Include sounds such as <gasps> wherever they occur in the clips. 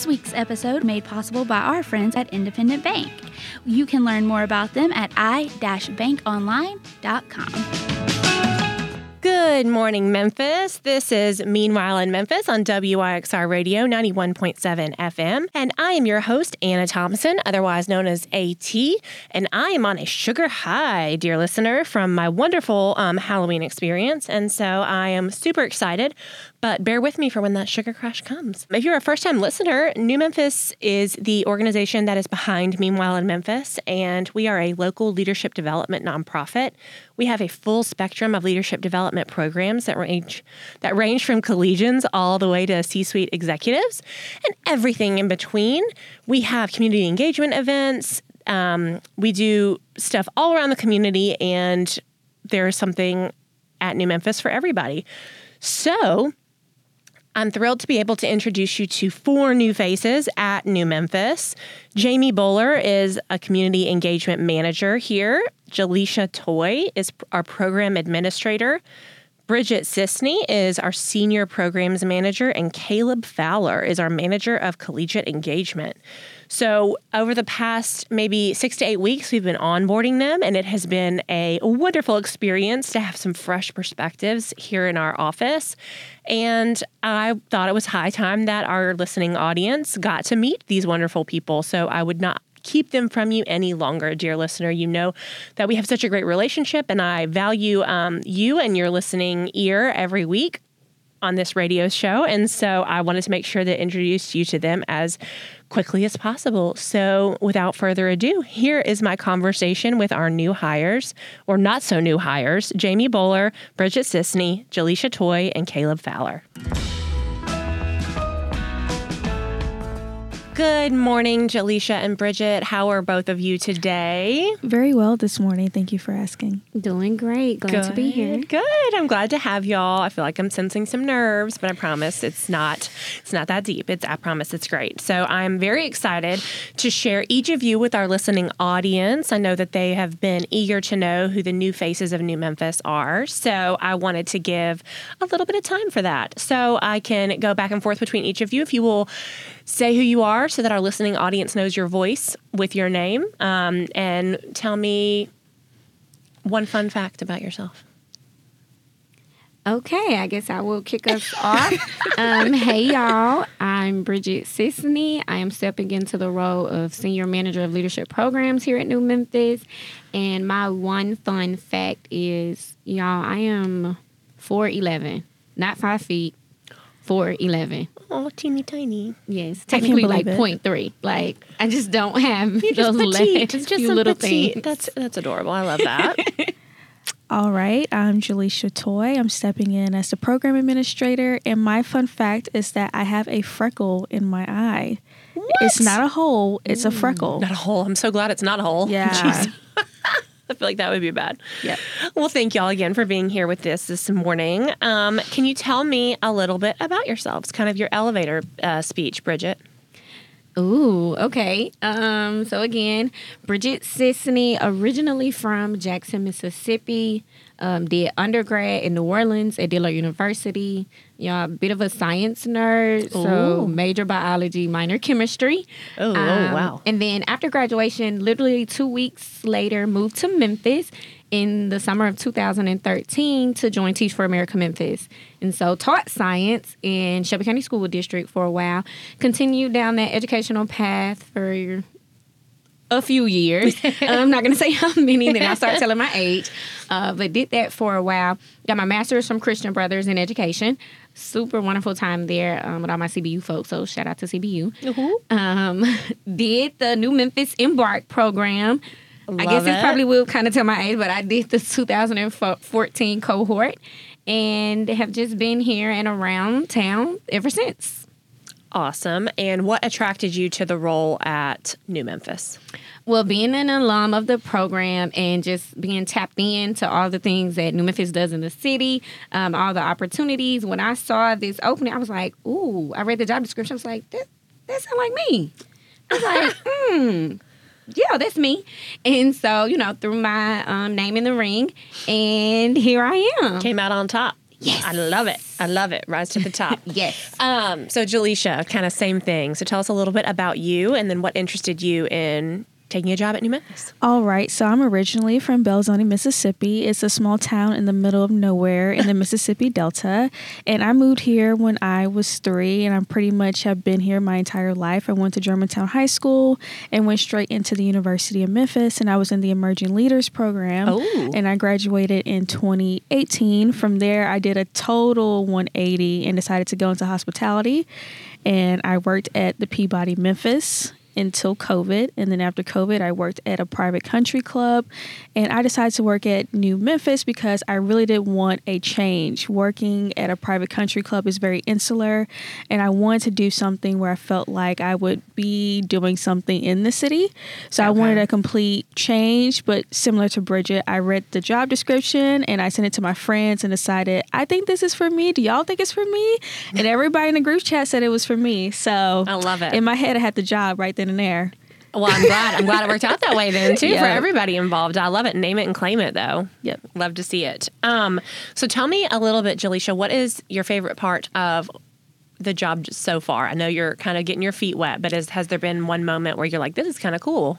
This week's episode made possible by our friends at Independent Bank. You can learn more about them at i-bankonline.com. Good morning, Memphis. This is Meanwhile in Memphis on WYXR Radio 91.7 FM. And I am your host, Anna Thompson, otherwise known as AT. And I am on a sugar high, dear listener, from my wonderful um, Halloween experience. And so I am super excited but bear with me for when that sugar crash comes. If you're a first time listener, New Memphis is the organization that is behind Meanwhile in Memphis, and we are a local leadership development nonprofit. We have a full spectrum of leadership development programs that range that range from collegians all the way to C-suite executives and everything in between. We have community engagement events. Um, we do stuff all around the community, and there's something at New Memphis for everybody. So, I'm thrilled to be able to introduce you to four new faces at New Memphis. Jamie Bowler is a community engagement manager here. Jaleisha Toy is our program administrator. Bridget Sisney is our senior programs manager, and Caleb Fowler is our manager of collegiate engagement. So, over the past maybe six to eight weeks, we've been onboarding them, and it has been a wonderful experience to have some fresh perspectives here in our office. And I thought it was high time that our listening audience got to meet these wonderful people. So, I would not keep them from you any longer, dear listener. You know that we have such a great relationship, and I value um, you and your listening ear every week on this radio show. And so I wanted to make sure to introduce you to them as quickly as possible. So without further ado, here is my conversation with our new hires, or not so new hires Jamie Bowler, Bridget Sisney, Jaleisha Toy, and Caleb Fowler. Good morning, Jaleisha and Bridget. How are both of you today? Very well this morning. Thank you for asking. Doing great. Glad Good. to be here. Good. I'm glad to have y'all. I feel like I'm sensing some nerves, but I promise it's not it's not that deep. It's I promise it's great. So I'm very excited to share each of you with our listening audience. I know that they have been eager to know who the new faces of New Memphis are. So I wanted to give a little bit of time for that. So I can go back and forth between each of you if you will say who you are so that our listening audience knows your voice with your name um, and tell me one fun fact about yourself. Okay, I guess I will kick us off. Um, hey, y'all. I'm Bridget Sisney. I am stepping into the role of Senior Manager of Leadership Programs here at New Memphis. And my one fun fact is, y'all, I am 4'11, not 5 feet, 4'11. Oh, teeny tiny. Yes, technically like believe it. point three. Like I just don't have You're those petite. legs. It's just few little petite. things. That's that's adorable. I love that. <laughs> All right, I'm Jaleisha Toy. I'm stepping in as the program administrator, and my fun fact is that I have a freckle in my eye. It's not a hole; it's a freckle. not a hole. I'm so glad it's not a hole. Yeah. <laughs> I feel like that would be bad. Yeah. Well, thank y'all again for being here with this this morning. Um, can you tell me a little bit about yourselves? Kind of your elevator uh, speech, Bridget. Ooh, okay. Um, so again, Bridget Sisney, originally from Jackson, Mississippi, um, did undergrad in New Orleans at Dillard University. Yeah, a bit of a science nerd, so Ooh. major biology, minor chemistry. Oh, oh, Um, wow. And then after graduation, literally two weeks later, moved to Memphis in the summer of 2013 to join Teach for America Memphis. And so taught science in Shelby County School District for a while, continued down that educational path for a few years. <laughs> I'm not going to say how many, then I'll start telling my age. Uh, but did that for a while. Got my master's from Christian Brothers in Education. Super wonderful time there um, with all my CBU folks. So shout out to CBU. Um, <laughs> did the New Memphis Embark program. I guess it. probably will kind of tell my age, but I did the 2014 cohort and have just been here and around town ever since. Awesome. And what attracted you to the role at New Memphis? Well, being an alum of the program and just being tapped into all the things that New Memphis does in the city, um, all the opportunities. When I saw this opening, I was like, "Ooh!" I read the job description. I was like, "That that sounds like me." I was like, <laughs> "Hmm." Yeah, that's me. And so, you know, threw my um, name in the ring, and here I am. Came out on top. Yes. I love it. I love it. Rise to the top. <laughs> Yes. Um, so, Jaleisha, kind of same thing. So, tell us a little bit about you and then what interested you in taking a job at New Memphis. All right, so I'm originally from Belzoni, Mississippi. It's a small town in the middle of nowhere in the <laughs> Mississippi Delta. And I moved here when I was three, and I pretty much have been here my entire life. I went to Germantown High School and went straight into the University of Memphis, and I was in the Emerging Leaders Program. Oh. And I graduated in 2018. From there, I did a total 180 and decided to go into hospitality. And I worked at the Peabody Memphis until COVID. And then after COVID, I worked at a private country club. And I decided to work at New Memphis because I really did want a change. Working at a private country club is very insular. And I wanted to do something where I felt like I would be doing something in the city. So I wanted a complete change, but similar to Bridget, I read the job description and I sent it to my friends and decided, I think this is for me. Do y'all think it's for me? And everybody in the group chat said it was for me. So I love it. In my head, I had the job right then there. Well, I'm glad. I'm glad it worked out that way then too for everybody involved. I love it. Name it and claim it though. Yep. Love to see it. Um, so tell me a little bit, Jaleisha, what is your favorite part of the job so far? I know you're kind of getting your feet wet, but is, has there been one moment where you're like, this is kind of cool?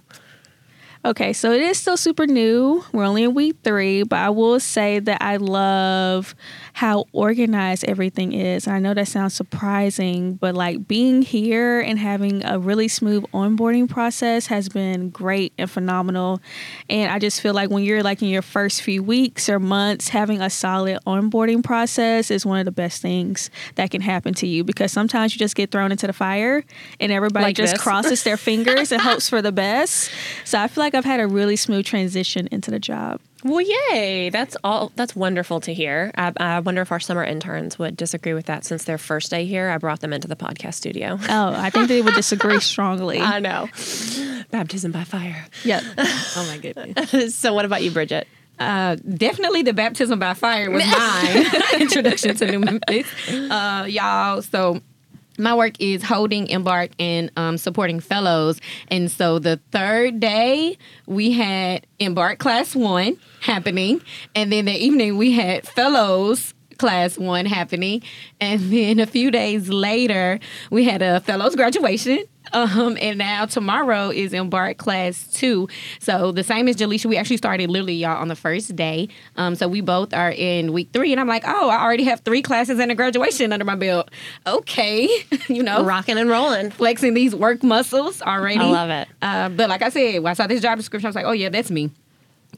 Okay, so it is still super new. We're only in week three, but I will say that I love how organized everything is. And I know that sounds surprising, but like being here and having a really smooth onboarding process has been great and phenomenal. And I just feel like when you're like in your first few weeks or months, having a solid onboarding process is one of the best things that can happen to you because sometimes you just get thrown into the fire and everybody Like just this. crosses their <laughs> fingers and hopes for the best. So I feel like I've had a really smooth transition into the job. Well, yay! That's all. That's wonderful to hear. I, I wonder if our summer interns would disagree with that since their first day here. I brought them into the podcast studio. Oh, I think they would disagree <laughs> strongly. I know. Baptism by fire. yep. <laughs> Oh my goodness. so, what about you, Bridget? Uh, definitely the baptism by fire was <laughs> mine. Introduction to New Memphis, uh, y'all. So my work is holding, embark, and um, supporting fellows. And so the third day we had embark class one happening, and then the evening we had fellows class one happening, and then a few days later we had a fellows graduation. Um, and now tomorrow is embark class two. So the same as Jaleisha, we actually started literally y'all on the first day. Um, so we both are in week three, and I'm like, oh, I already have three classes and a graduation under my belt. Okay, <laughs> you know, Rocking and rolling. flexing these work muscles already. I love it. Uh, but like I said, when I saw this job description, I was like, oh yeah, that's me.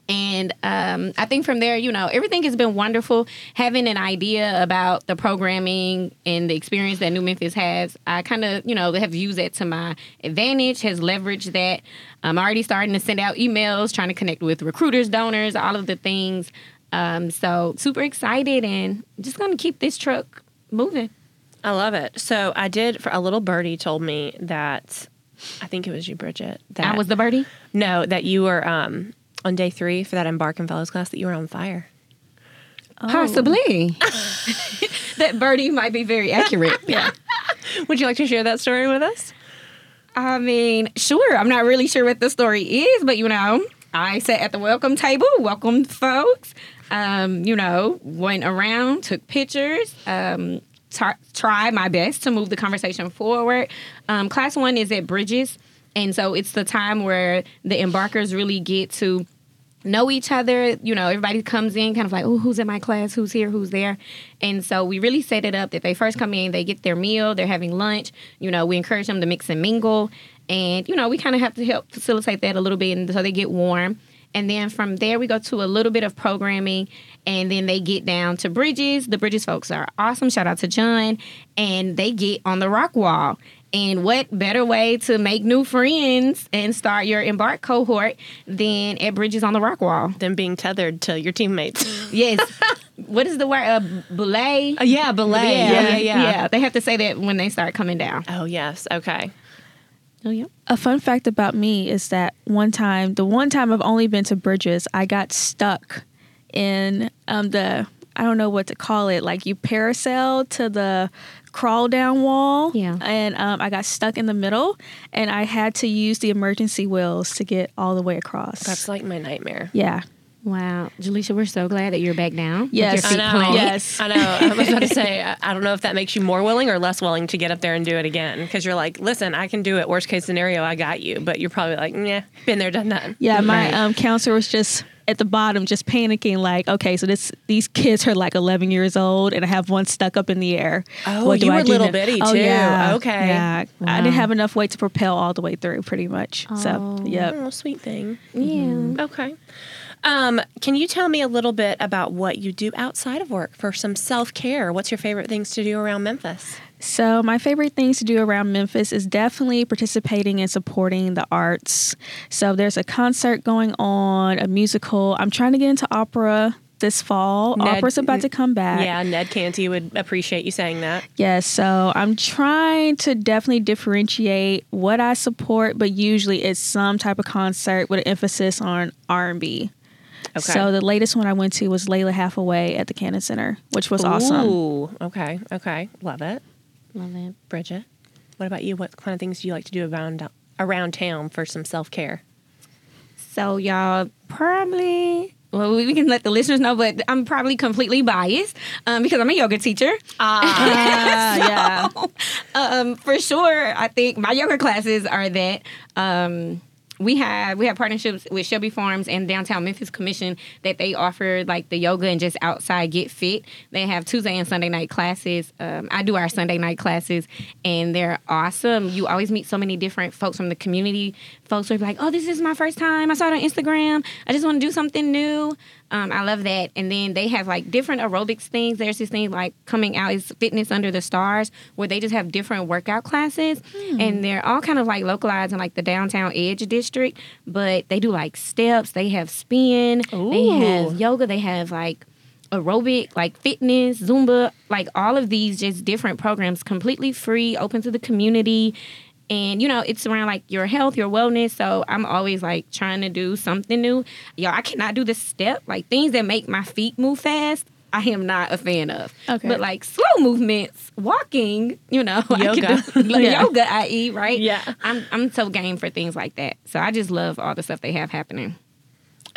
And um, I think from there, you know, everything has been wonderful. Having an idea about the programming and the experience that New Memphis has, I kind of, you know, have used that to my advantage, has leveraged that. I'm already starting to send out emails, trying to connect with recruiters, donors, all of the things. Um, so super excited and just going to keep this truck moving. I love it. So I did. For a little birdie told me that I think it was you, Bridget. That I was the birdie. no, that you were um, on day three for that embark and fellows class. That you were on fire. Possibly. <laughs> <laughs> that birdie might be very accurate. <laughs> Yeah. Would you like to share that story with us? I mean, sure. I'm not really sure what the story is, but you know, I sat at the welcome table, welcomed folks. Um, you know, went around, took pictures. Um, t- tried my best to move the conversation forward. Um, class one is at Bridges, and so it's the time where the embarkers really get to know each other. You know, everybody comes in kind of like, oh, who's in my class? Who's here? Who's there? And so we really set it up that they first come in, they get their meal, they're having lunch. You know, we encourage them to mix and mingle. And, you know, we kind of have to help facilitate that a little bit and so they get warm. And then from there, we go to a little bit of programming, and then they get down to Bridges. The Bridges folks are awesome. Shout out to John. And they get on the rock wall. And what better way to make new friends and start your embark cohort than at Bridges on the rock wall? Than being tethered to your teammates. <laughs> Yes. what is the word? Uh, belay? Uh, yeah, belay. Yeah, yeah, yeah. Yeah, they have to say that when they start coming down. Oh yes. Okay. Oh, yeah. A fun fact about me is that one time, the one time I've only been to Bridges, I got stuck in um, the I don't know what to call it. Like you parasail to the crawl down wall, Yeah. and um, I got stuck in the middle, and I had to use the emergency wheels to get all the way across. That's like my nightmare. yeah, Wow, Jaleisha, we're so glad that you're back down. with Yes. I know. planted. Yes. I know. I was about to <laughs> say, I- I don't know if that makes you more willing or less willing to get up there and do it again. Because you're like, listen, I can do it. Worst case scenario, I got you. But you're probably like, yeah, been there, done that. Yeah, my Right. um, counselor was just at the bottom, just panicking, like, okay, so this these kids are like 11 years old, and I have one stuck up in the air. Oh, What do you I were do little now? bitty, Oh, too. Yeah, Okay. Yeah, I didn't have enough weight to propel all the way through, pretty much. So, yeah. Oh, sweet thing. Yeah. Okay. Um, can you tell me a little bit about what you do outside of work for some self care? What's your favorite things to do around Memphis? So, my favorite things to do around Memphis is definitely participating and supporting the arts. So, there's a concert going on, a musical. I'm trying to get into opera this fall. Ned- Opera's about to come back. Yeah, Ned Canty would appreciate you saying that. Yes, so I'm trying to definitely differentiate what I support, but usually it's some type of concert with an emphasis on R&B. Okay. So the latest one I went to was Lalah Hathaway at the Cannon Center, which was awesome. Ooh, okay, okay, love it. Love it. Bridget, what about you? What kind of things do you like to do around around town for some self care? So y'all probably well we can let the listeners know, but I'm probably completely biased um, because I'm a yoga teacher. Ah, <laughs> yeah. um, for sure, I think my yoga classes are that. Um, we have we have partnerships with Shelby Farms and Downtown Memphis Commission that they offer like the yoga and just outside get fit. They have Tuesday and Sunday night classes. Um, I do our Sunday night classes, and they're awesome. You always meet so many different folks from the community. Folks are like, "Oh, this is my first time. I saw it on Instagram. I just want to do something new." Um, I love that. And then they have like different aerobics things. There's this thing like coming out is Fitness Under the Stars, where they just have different workout classes, and they're all kind of like localized in like the downtown edge district. But they do like steps. They have spin. They have yoga. They have like aerobic, like fitness, Zumba, like all of these just different programs, completely free, open to the community. And you know, it's around like your health, your wellness. So I'm always like trying to do something new. Yo, I cannot do the step, like things that make my feet move fast. I am not a fan of. Okay. But like slow movements, walking, you know, <laughs> Yoga. can do <laughs> like Yeah. yoga, i.e., right? Yeah. I'm I'm so game for things like that. So I just love all the stuff they have happening.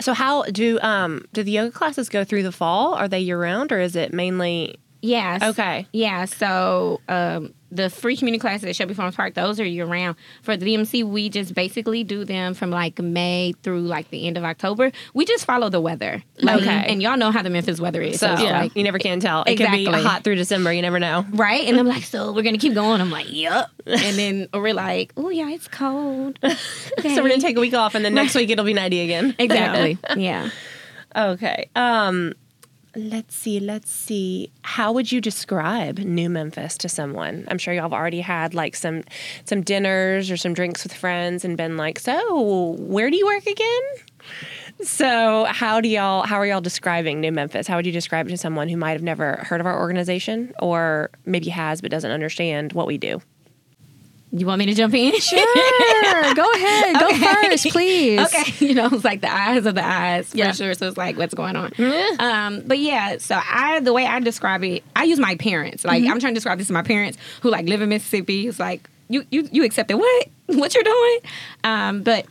So, how do um do the yoga classes go through the fall? Are they year round, or is it mainly Yes. okay? Yeah, so um, the free community classes at Shelby Farms Park, those are year round. For the DMC, we just basically do them from like May through like the end of October. We just follow the weather. Like, Okay. And y'all know how the Memphis weather is. So So, it's like, you never can tell. It Exactly. can be hot through December. You never know. right? And I'm like, <laughs> so we're going to keep going. I'm like, yep. And then we're like, oh, yeah, it's cold. <laughs> So we're gonna take a week off, and then next week it'll be ninety again. Exactly. <laughs> yeah. Okay. Um, let's see. Let's see. How would you describe New Memphis to someone? I'm sure y'all have already had like some some dinners or some drinks with friends and been like, "So, where do you work again?" So, how do y'all how are y'all describing New Memphis? How would you describe it to someone who might have never heard of our organization or maybe has but doesn't understand what we do? You want me to jump in? Sure. Go <laughs> ahead. Go Okay. first, please. Okay, <laughs> you know, it's like the eyes of the eyes for Yeah. sure. So it's like, what's going on? Um, but yeah, so I the way I describe it, I use my parents. Like I'm trying to describe this to my parents who like live in Mississippi. It's like you you you accept it. What <laughs> what you're doing? Um, but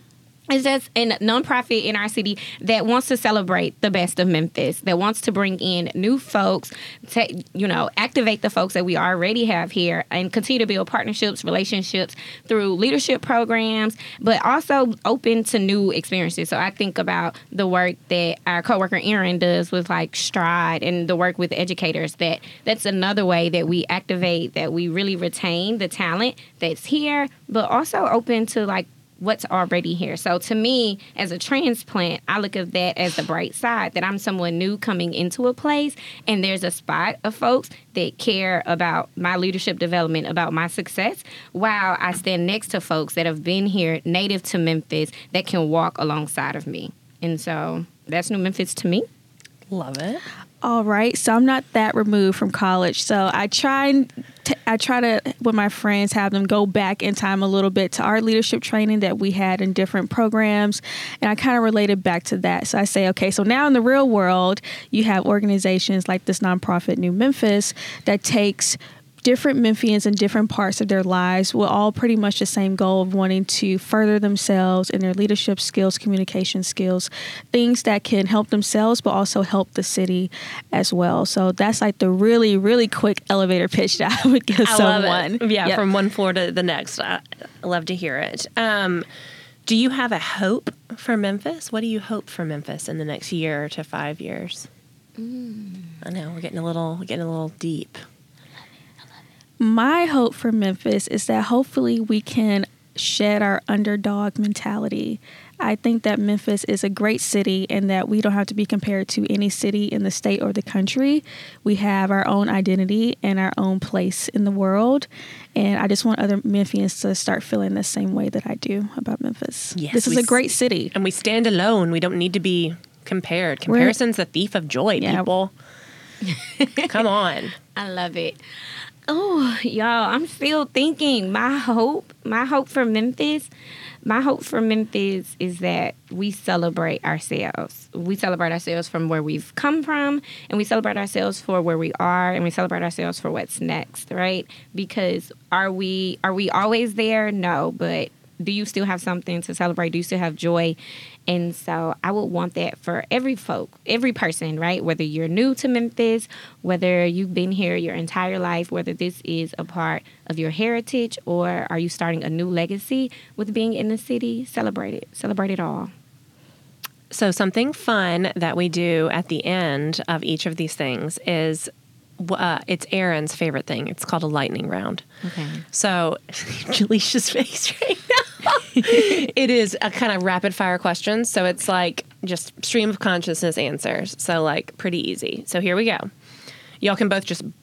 it's just a nonprofit in our city that wants to celebrate the best of Memphis, that wants to bring in new folks, to, you know, activate the folks that we already have here and continue to build partnerships, relationships through leadership programs, but also open to new experiences. So I think about the work that our coworker Erin does with like Stride and the work with educators that that's another way that we activate, that we really retain the talent that's here, but also open to like what's already here. So to me, as a transplant, I look at that as the bright side that I'm someone new coming into a place and there's a spot of folks that care about my leadership development, about my success, while I stand next to folks that have been here native to Memphis that can walk alongside of me. And so that's New Memphis to me. Love it. All right, so I'm not that removed from college. So I try and t- I try to with my friends have them go back in time a little bit to our leadership training that we had in different programs, and I kind of related back to that. So I say, okay, so now in the real world, you have organizations like this nonprofit New Memphis that takes different Memphians in different parts of their lives with all pretty much the same goal of wanting to further themselves in their leadership skills, communication skills, things that can help themselves but also help the city as well. So that's like the really, really quick elevator pitch that <laughs> I would give I someone. love it. Yeah, Yep. from one floor to the next. I I love to hear it. Um, do you have a hope for Memphis? What do you hope for Memphis in the next year to five years? I know we're getting a little getting a little deep. My hope for Memphis is that hopefully we can shed our underdog mentality. I think that Memphis is a great city and that we don't have to be compared to any city in the state or the country. We have our own identity and our own place in the world. And I just want other Memphians to start feeling the same way that I do about Memphis. Yes, this is a great city. And we stand alone. We don't need to be compared. We're- Comparison's the thief of joy, Yeah. people. <laughs> Come on. I love it. Oh, y'all, I'm still thinking. My hope, my hope for Memphis, my hope for Memphis is that we celebrate ourselves. We celebrate ourselves from where we've come from, and we celebrate ourselves for where we are, and we celebrate ourselves for what's next, right? Because are we are we always there? No, but do you still have something to celebrate? Do you still have joy? And so I would want that for every folk, every person, right? Whether you're new to Memphis, whether you've been here your entire life, whether this is a part of your heritage or are you starting a new legacy with being in the city, celebrate it. Celebrate it all. So, something fun that we do at the end of each of these things is uh, it's Aaron's favorite thing. It's called a lightning round. Okay. So, <laughs> Jaleisha's face right now. <laughs> it is a kind of rapid fire questions. So, it's like just stream of consciousness answers. So, like pretty easy. So, here we go. Y'all can both just blurt,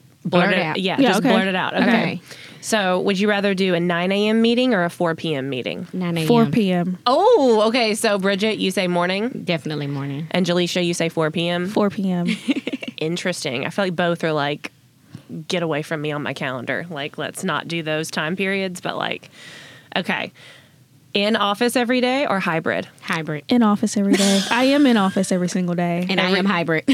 Blurt it out. Yeah, Yeah, just okay. blurt it out. Okay. Okay. So, would you rather do a 9 a.m. meeting or a 4 p.m. meeting? 9 a.m. 4 p.m. Oh, okay. So, Bridget, you say morning, Definitely morning. and Jaleisha, you say 4 p.m. 4 p.m. <laughs> interesting. I feel like both are like, get away from me on my calendar. Like, let's not do those time periods. But like, okay, in office every day or hybrid? Hybrid. in office every day. <laughs> I am in office every single day. And I am hybrid. <laughs> so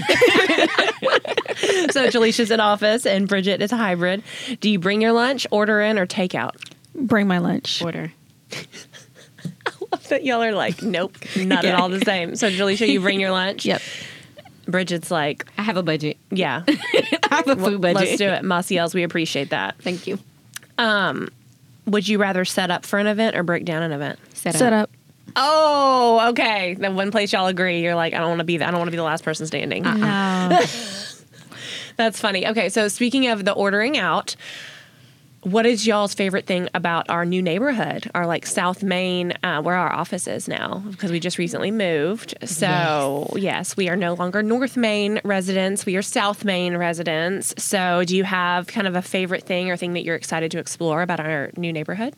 Jaleisha's in office and Bridget is a hybrid. Do you bring your lunch, order in, or take out? Bring my lunch. Order. <laughs> I love that y'all are like, nope, not at all the same. So Jaleisha, you bring your lunch. Yep. Bridget's like, I have a budget. yeah, I have a food budget. let's do it. Maciel's, we appreciate that. Thank you. Um, Would you rather set up for an event or break down an event? Set up. Set up. Oh, okay. The one place y'all agree, you're like, I don't want to be. The, I don't want to be the last person standing. No. Uh-uh. <laughs> That's funny. Okay, so speaking of the ordering out, what is y'all's favorite thing about our new neighborhood, our like South Main, uh, where our office is now? Because we just recently moved. So yes. we are no longer North Main residents; we are South Main residents. So, do you have kind of a favorite thing or thing that you're excited to explore about our new neighborhood?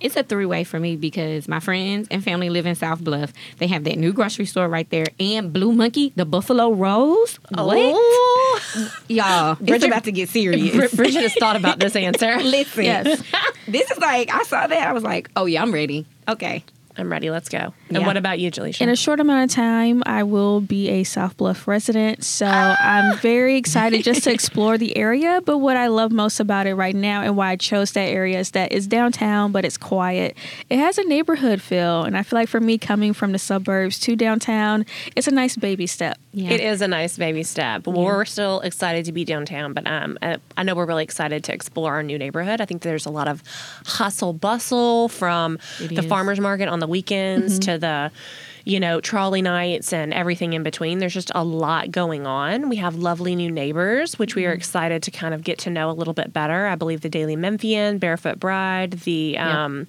It's a three way for me because my friends and family live in South Bluff. They have that new grocery store right there and Blue Monkey, the Buffalo Rose. What? Oh. Y'all, Bridget- about to get serious. Brid- Bridget has thought about this <laughs> answer. Listen, Yes. this is like, I saw that. I was like, oh, yeah, I'm ready. Okay. I'm ready. Let's go. And Yeah. what about you, Jaleisha? In a short amount of time, I will be a South Bluff resident. So I'm very excited just to <laughs> explore the area. But what I love most about it right now and why I chose that area is that it's downtown, but it's quiet. It has a neighborhood feel. And I feel like for me, coming from the suburbs to downtown, it's a nice baby step. Yeah. It is a nice baby step. Well, We're still excited to be downtown, but um, uh, I know we're really excited to explore our new neighborhood. I think there's a lot of hustle bustle from It the is. farmers market on the weekends to the, you know, trolley nights and everything in between. There's just a lot going on. We have lovely new neighbors, which we are excited to kind of get to know a little bit better. I believe the Daily Memphian, Barefoot Bride, the um,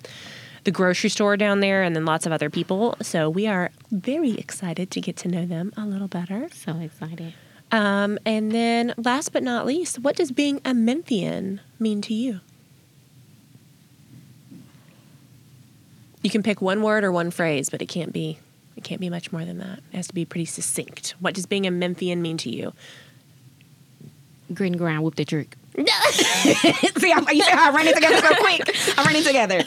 the grocery store down there, and then lots of other people. So we are very excited to get to know them a little better. So excited. Um, and then, last but not least, what does being a Memphian mean to you? You can pick one word or one phrase, but it can't be it can't be much more than that. It has to be pretty succinct. What does being a Memphian mean to you? Grit and grind, whoop the trick. <laughs> See, I'm, you see how I run it together so quick? I run it together.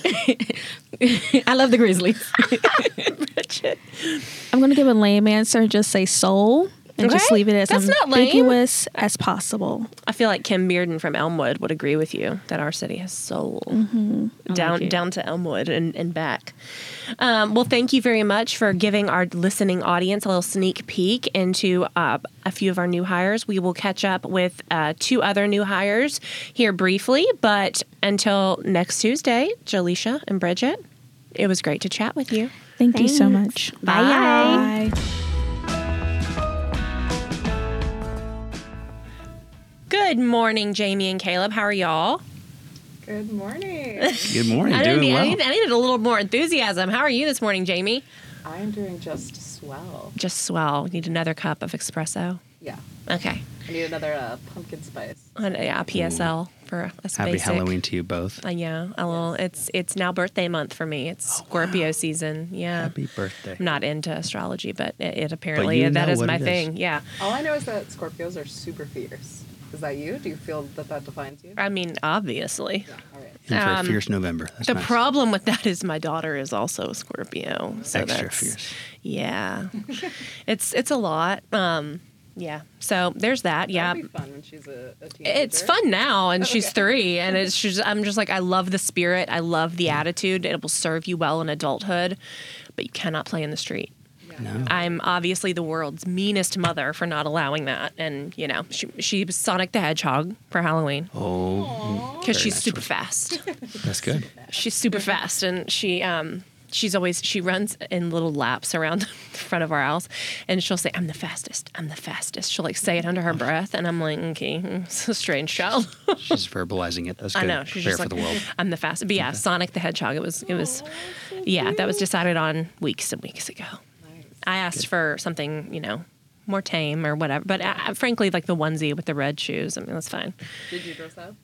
<laughs> I love the Grizzlies. <laughs> I'm going to give a lame answer and just say soul. And just leave it as That's not lame. ambiguous as possible. I feel like Kim Bearden from Elmwood would agree with you that our city has soul down it. down to Elmwood and, and back. Um, well, thank you very much for giving our listening audience a little sneak peek into uh, a few of our new hires. We will catch up with uh, two other new hires here briefly, but until next Tuesday, Jaleisha and Bridget, it was great to chat with you. Thank you so Thanks. much. Bye. Bye. Good morning, Jamie and Caleb. How are y'all? Good morning. <laughs> Good morning. I, Doing need, I, need, I needed a little more enthusiasm. How are you this morning, Jamie? I am doing just swell. Just swell. Need another cup of espresso. Yeah. Okay. I need another uh, pumpkin spice. Uh, yeah, PSL for us. Happy basic. Halloween to you both. Uh, yeah, a little. It's it's now birthday month for me. It's Scorpio season. Yeah. Happy birthday. I'm not into astrology, but it, it apparently you that know is what my it is. thing. Yeah. All I know is that Scorpios are super fierce. Is that you? Do you feel that that defines you? I mean, obviously. Yeah. All right. In for um, a fierce November. That's The nice. problem with that is my daughter is also a Scorpio, so Extra that's fierce. yeah. <laughs> it's it's a lot. Um, yeah. So there's that. Yeah. That'd be fun when she's a, a teenager. It's fun now, and she's Okay. three, and it's just I'm just like I love the spirit, I love the attitude. It will serve you well in adulthood, but you cannot play in the street. No. I'm obviously the world's meanest mother for not allowing that, and you know she she was Sonic the Hedgehog for Halloween Oh, because she's super fast. that's good. she's super fast, and she um she's always she runs in little laps around <laughs> the front of our house, and she'll say I'm the fastest, I'm the fastest. She'll like say it under her breath, and I'm like okay, <laughs> it's a strange child. <laughs> She's verbalizing it. That's I good. know. She's Fair just for like, the world. I'm the fastest. But yeah, Sonic the Hedgehog. It was. It was. Yeah, that was decided on weeks and weeks ago. Nice. I asked for something, you know, more tame or whatever. But uh, frankly, like the onesie with the red shoes. I mean, that's fine. Did you dress up?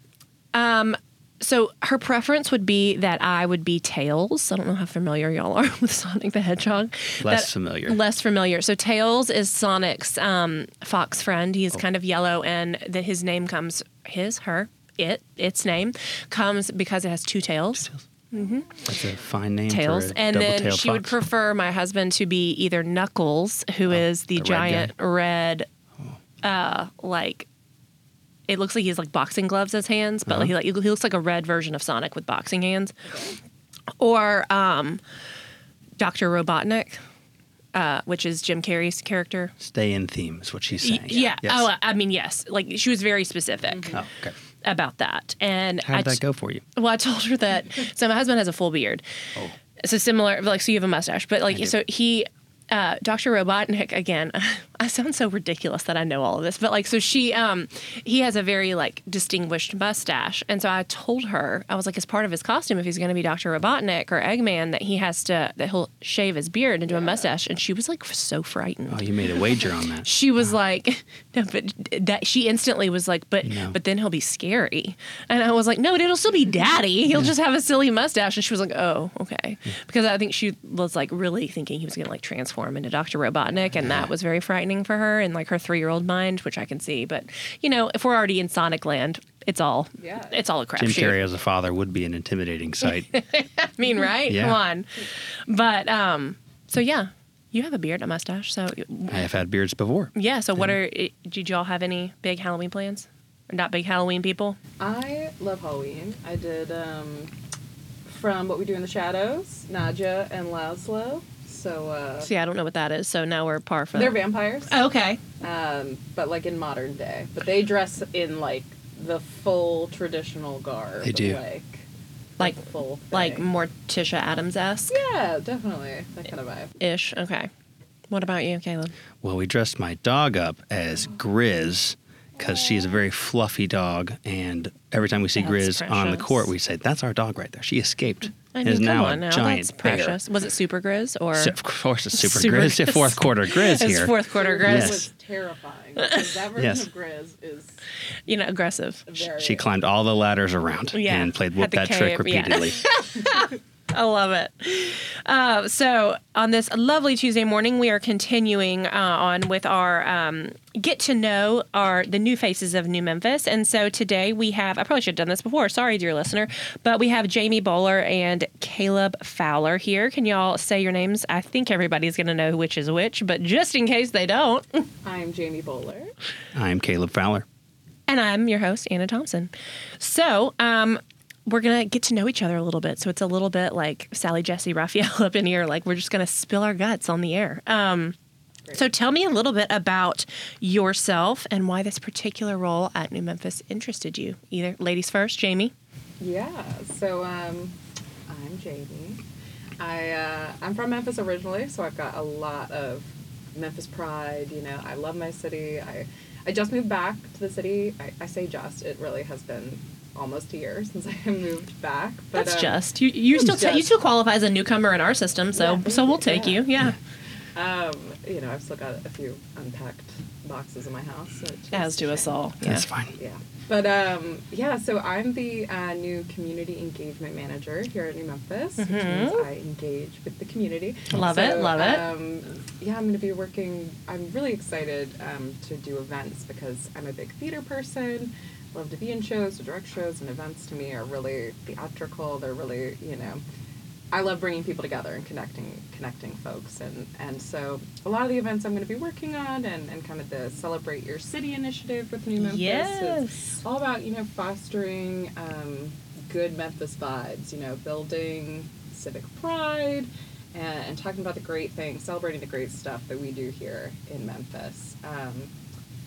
So her preference would be that I would be Tails. I don't know how familiar y'all are <laughs> with Sonic the Hedgehog. Less That- familiar. Less familiar. So Tails is Sonic's um, fox friend. Oh. He's kind of yellow, and that his name comes his, her, it, its name comes because it has two tails. That's a fine name tails, and then she would prefer my husband to be either Knuckles, who is the, the giant. Oh. red, uh, like it looks like he has like boxing gloves as hands, but Uh-huh. he like he looks like a red version of Sonic with boxing hands, or um, Doctor Robotnik. Uh, which is Jim Carrey's character? Stay in theme is what she's Y- saying. Yeah. Yes. Oh, I mean, yes. Like she was very specific Oh, okay. About that, and How I did that go for you? well, I told her that. <laughs> So my husband has a full beard. Oh. So similar, like so you have a mustache, but like so he, uh, Dr. Robotnik again. <laughs> I sound so ridiculous that I know all of this, but like so she, um, he has a very like distinguished mustache, and so I told her I was like, as part of his costume, if he's going to be Dr. Robotnik or Eggman, that he has to that he'll shave his beard and do a mustache, and she was like so frightened. Oh, you made a wager on that. <laughs> She was like, <laughs> no, but that she instantly was like, but No. but then he'll be scary, and I was like, no, it'll still be daddy. He'll just have a silly mustache, and she was like, oh, okay, because I think she was like really thinking he was gonna like transform into Doctor Robotnik, and that was very frightening for her and like her three year old mind, which I can see. But you know, if we're already in Sonic Land, it's all Yeah. it's all a Jim crapshoot. Carrey as a father would be an intimidating sight. <laughs> I mean, right? Yeah. Come on, but um, so yeah, you have a beard, a mustache, so I have had beards before. Yeah. So, what are? Did y'all have any big Halloween plans? Or Not big Halloween people. I love Halloween. I did um, from What We Do in the Shadows, Nadja and Laszlo. So uh, See, I don't know what that is. So now we're par for. they're vampires, okay. um, but like in modern day. But they dress in like the full traditional garb. They do. Like, Like- the full thing. Like Morticia Addams esque Yeah, definitely. That kind of vibe. ish. Okay. What about you, Caleb? Well, we dressed my dog up as Grizz because she's a very fluffy dog, and every time we see That's Grizz on the court, we say, "That's our dog right there. She escaped. I and mean, is come now on a now. giant That's precious. Was it Super Grizz or? So, of course, it's super, Super Grizz. Grizz. Fourth quarter Grizz it's here. fourth quarter Grizz Grizz. Yes. was terrifying. Because that version Yes. of Grizz is You know, aggressive. very. She climbed all the ladders around Yeah, and played whoop the that trick repeatedly. yeah. <laughs> repeatedly. I love it. Uh, so, on this lovely Tuesday morning, we are continuing uh, on with our um, get to know our the new faces of New Memphis. And so today we have I probably should have done this before. Sorry, dear listener, but we have Jamie Bowler and Caleb Fowler here. Can y'all say your names? I think everybody's going to know which is which, but just in case they don't, <laughs> I'm Jamie Bowler. I'm Caleb Fowler. and I'm your host Anna Thompson. So, um, we're gonna get to know each other a little bit. So it's a little bit like Sally Jessy Raphael <laughs> up in here. Like we're just gonna spill our guts on the air. Um, so tell me a little bit about yourself and why this particular role at New Memphis interested you. Either ladies first, Jamie. Yeah. So um, I'm Jamie. I uh, I'm from Memphis originally, so I've got a lot of Memphis pride. You know, I love my city. I I just moved back to the city. I, I say just. It really has been almost a year <laughs> since I moved back. But, That's um, just you. You still ta- you still qualify as a newcomer in our system. So Yeah, so we'll take you. you. Yeah. <laughs> Um, you know, I've still got a few unpacked boxes in my house. So it's As do us shame. all. That's fine. Yeah. But um, yeah, so I'm the uh, new community engagement manager here at New Memphis, which means Mhm. I engage with the community. Love it, So, love it. Um, yeah, I'm going to be working. I'm really excited um, to do events because I'm a big theater person. Love to be in shows, to direct shows, and events to me are really theatrical. They're really, you know, I love bringing people together and connecting connecting folks and and so a lot of the events I'm going to be working on and, and kind of the celebrate your city initiative with New Memphis Yes. is all about you know fostering um, good Memphis vibes you know building civic pride and, and talking about the great things celebrating the great stuff that we do here in Memphis um,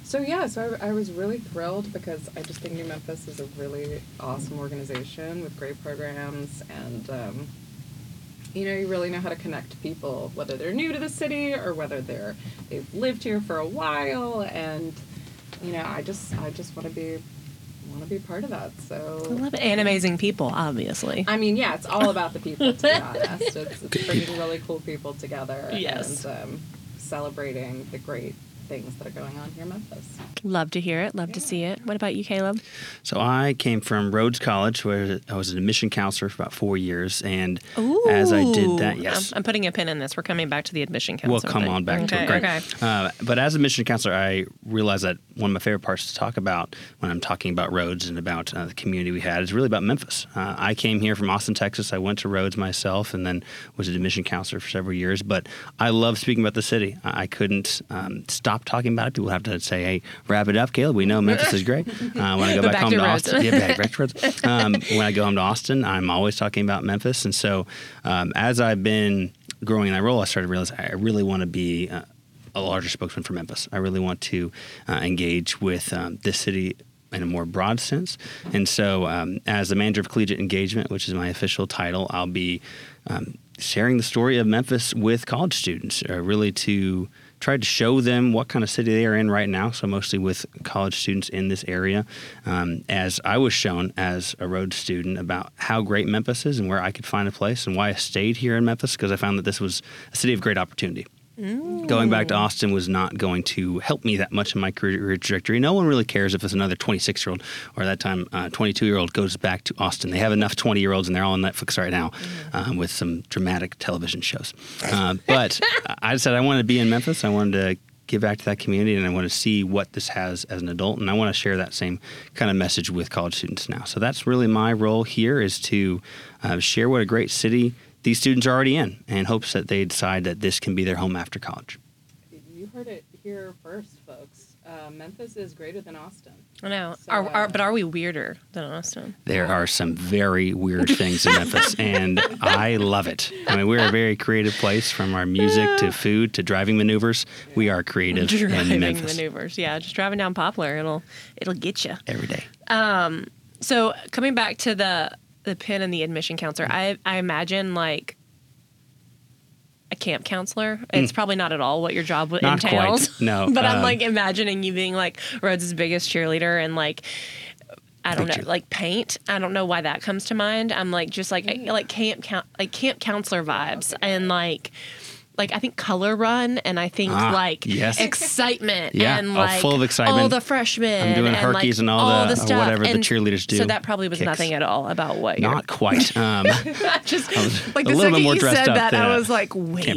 so yeah, so I, I was really thrilled because I just think New Memphis is a really awesome organization with great programs and um, you know you really know how to connect people whether they're new to the city or whether they're they've lived here for a while and you know I just I just want to be want to be part of that So I love it. And amazing people, obviously. I mean yeah it's all about the people to be <laughs> honest it's, it's bringing really cool people together Yes. and um, celebrating the great things that are going on here in Memphis. Love to hear it. Love to see it. What about you, Caleb? So I came from Rhodes College, where I was an admission counselor for about four years, and as I did that, yes, I'm, I'm putting a pin in this. We're coming back to the admission counselor. We'll come thing. on back to it. Great. Okay. Uh, but as a mission counselor, I realized that one of my favorite parts to talk about when I'm talking about Rhodes and about uh, the community we had is really about Memphis. Uh, I came here from Austin, Texas. I went to Rhodes myself and then was an admission counselor for several years. But I love speaking about the city. I, I couldn't um, stop talking about it. People have to say, hey, wrap it up, Caleb. We know Memphis is great. <laughs> Uh, when I go back, back home to to. Austin, yeah, back, back to Rhodes. <laughs> Um, when I go home to Austin, I'm always talking about Memphis. And so um, as I've been growing in that role, I started to realize I really want to be uh, a larger spokesman for Memphis. I really want to uh, engage with um, this city in a more broad sense. And so, um, as the manager of collegiate engagement, which is my official title, I'll be um, sharing the story of Memphis with college students, uh, really to try to show them what kind of city they are in right now. So, mostly with college students in this area, um, as I was shown as a Rhodes student about how great Memphis is and where I could find a place and why I stayed here in Memphis because I found that this was a city of great opportunity. Going back to Austin was not going to help me that much in my career trajectory. No one really cares if it's another 26 year old or that time 22 year old goes back to Austin. They have enough 20 year olds and they're all on Netflix right now um, with some dramatic television shows. Uh, but I said I wanted to be in Memphis. I wanted to give back to that community and I want to see what this has as an adult and I want to share that same kind of message with college students now. So that's really my role here is to uh, share what a great city these students are already in and hopes that they decide that this can be their home after college. You heard it here first, folks. Uh, Memphis is greater than Austin. I know. So, are, are, uh, but are we weirder than Austin? There are some very weird things in Memphis, <laughs> and I love it. I mean, we're a very creative place from our music to food to driving maneuvers. We are creative in Driving Memphis maneuvers. Yeah, just driving down Poplar, it'll it'll get you. every day. Um, So coming back to the the pin and the admission counselor, I I imagine like a camp counselor. It's probably not at all what your job. Not quite, entails. <laughs> no. but I'm Um, like imagining you being like Rhodes' biggest cheerleader and like. I don't know, cheer- like paint. I don't know why that comes to mind. I'm like just like like camp count like camp counselor vibes and like like I think Color Run, and I think Ah, like yes. excitement Yeah, and oh, like full of excitement. All the freshmen, I'm doing and, like, Herkies and all the- or stuff. whatever the cheerleaders do. So that probably was Kicks. nothing at all about what you're Not quite. <laughs> Um, <laughs> just was like a the little second bit more you dressed said up that, I was like, wait.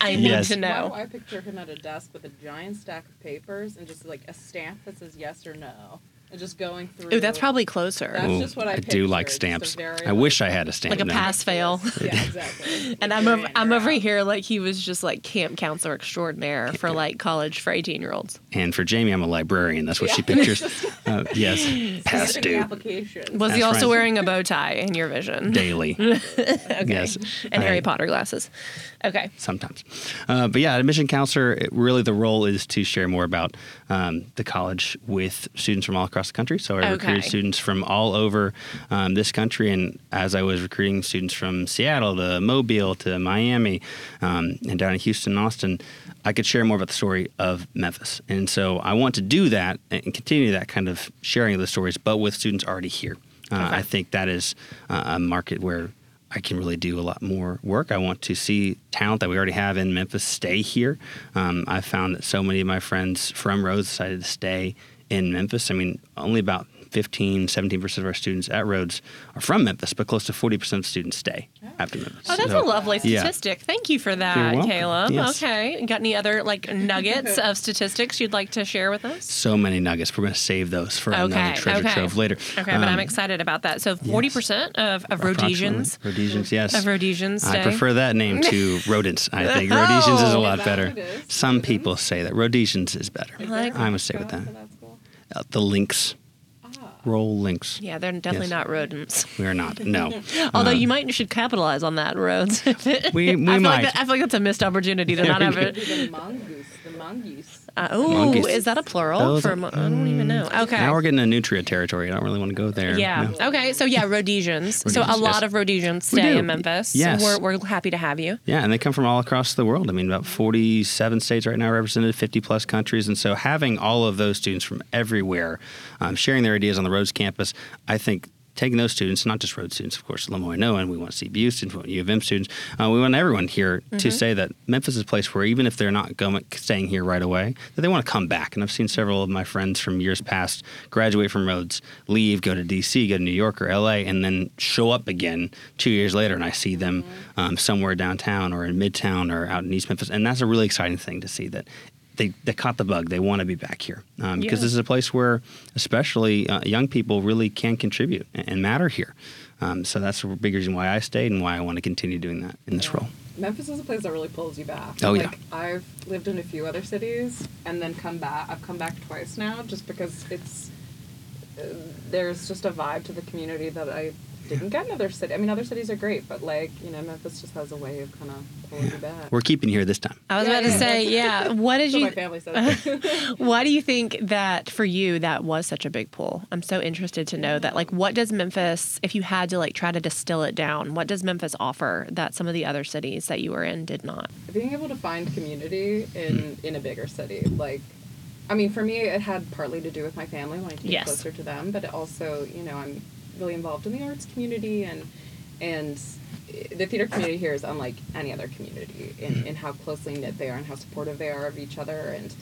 I need Yes. to know. do I picture him at a desk with a giant stack of papers and just like a stamp that says yes or no, and just going through? Ooh, that's probably closer. That's ooh, just what I do like stamps. very, I wish I had a stamp. Like a now. pass fail. Yeah, exactly. And I'm over, I'm over here like he was just like camp counselor extraordinaire for like college for 18 year olds. And for Jamie, I'm a librarian. That's what she pictures. <laughs> Uh, yes, past Submitting due application. Was he also right. wearing a bow tie in your vision? daily. <laughs> okay. Yes, And I- Harry Potter glasses. Okay. sometimes. Uh, but yeah, admission counselor, it, really the role is to share more about um, the college with students from all across the country. So I recruited students from all over um, this country. And as I was recruiting students from Seattle to Mobile to Miami um, and down in Houston and Austin, I could share more about the story of Memphis. And so I want to do that and continue that kind of sharing of the stories, but with students already here. Uh, Okay. I think that is uh, a market where I can really do a lot more work. I want to see talent that we already have in Memphis stay here. Um, I found that so many of my friends from Rhodes decided to stay in Memphis. I mean, only about 15, 17% of our students at Rhodes are from Memphis, but close to 40% of students stay after Memphis. Oh, that's So- a lovely yeah. statistic. Thank you for that, Caleb. Yes. Okay. Got any other like nuggets <laughs> of statistics you'd like to share with us? So many nuggets. We're going to save those for Okay, another treasure okay. trove later. Okay, but I'm Um, excited about that. So 40% of, of Rhodesians, approximately. Rhodesians, yes. of Rhodesians I prefer that name to <laughs> rodents. I think Rhodesians is a Oh. lot better. what it is? Some people say that Rhodesians is better. I like- I would say with that. So that's cool. Uh, the lynx, Ah. roll lynx. Yeah, they're definitely Yes. not rodents. We are not. No. <laughs> Although Um, you might should capitalize on that, Rhodes. We- <laughs> we I feel Like might. that, I feel like that's a missed opportunity to <laughs> not have it. The mongoose. The mongoose. Uh, oh, is that a plural? Those for are- I don't even know. Okay. Now we're getting a nutria territory. I don't really want to go there. yeah. No. Okay. So yeah, Rhodesians. so a lot yes. of Rhodesians stay in Memphis. Yes. We're, we're happy to have you. Yeah, and they come from all across the world. I mean, about 47 states right now represented, 50 plus countries. And so having all of those students from everywhere um, sharing their ideas on the Rhodes campus, I think taking those students, not just Rhodes students, of course, Lemoyne and we want CBU students, we want U of M students, uh, we want everyone here to say that Memphis is a place where even if they're not going, staying here right away, that they want to come back. And I've seen several of my friends from years past graduate from Rhodes, leave, go to DC, go to New York or LA, and then show up again two years later, and I see them um, somewhere downtown or in Midtown or out in East Memphis, and that's a really exciting thing to see that. They, they caught the bug. They want to be back here um, because Yeah. this is a place where, especially uh, young people, really can contribute and, and matter here. Um, so that's a big reason why I stayed and why I want to continue doing that in this role. Memphis is a place that really pulls you back. Oh, like, yeah. I've lived in a few other cities and then come back. I've come back twice now just because it's uh, there's just a vibe to the community that I didn't get in other cities. I mean, other cities are great, but like you know, Memphis just has a way of kind of pulling you back. We're keeping here this time. I was Yeah, about to say, yeah. What did <laughs> So you? my family said. <laughs> Why do you think that for you that was such a big pull? I'm so interested to know that. Like, what does Memphis, if you had to like try to distill it down, what does Memphis offer that some of the other cities that you were in did not? being able to find community in hmm. in a bigger city like i mean for me it had partly to do with my family wanting to be Yes. closer to them but it also you know i'm really involved in the arts community and and the theater community here is unlike any other community in, in how closely knit they are and how supportive they are of each other and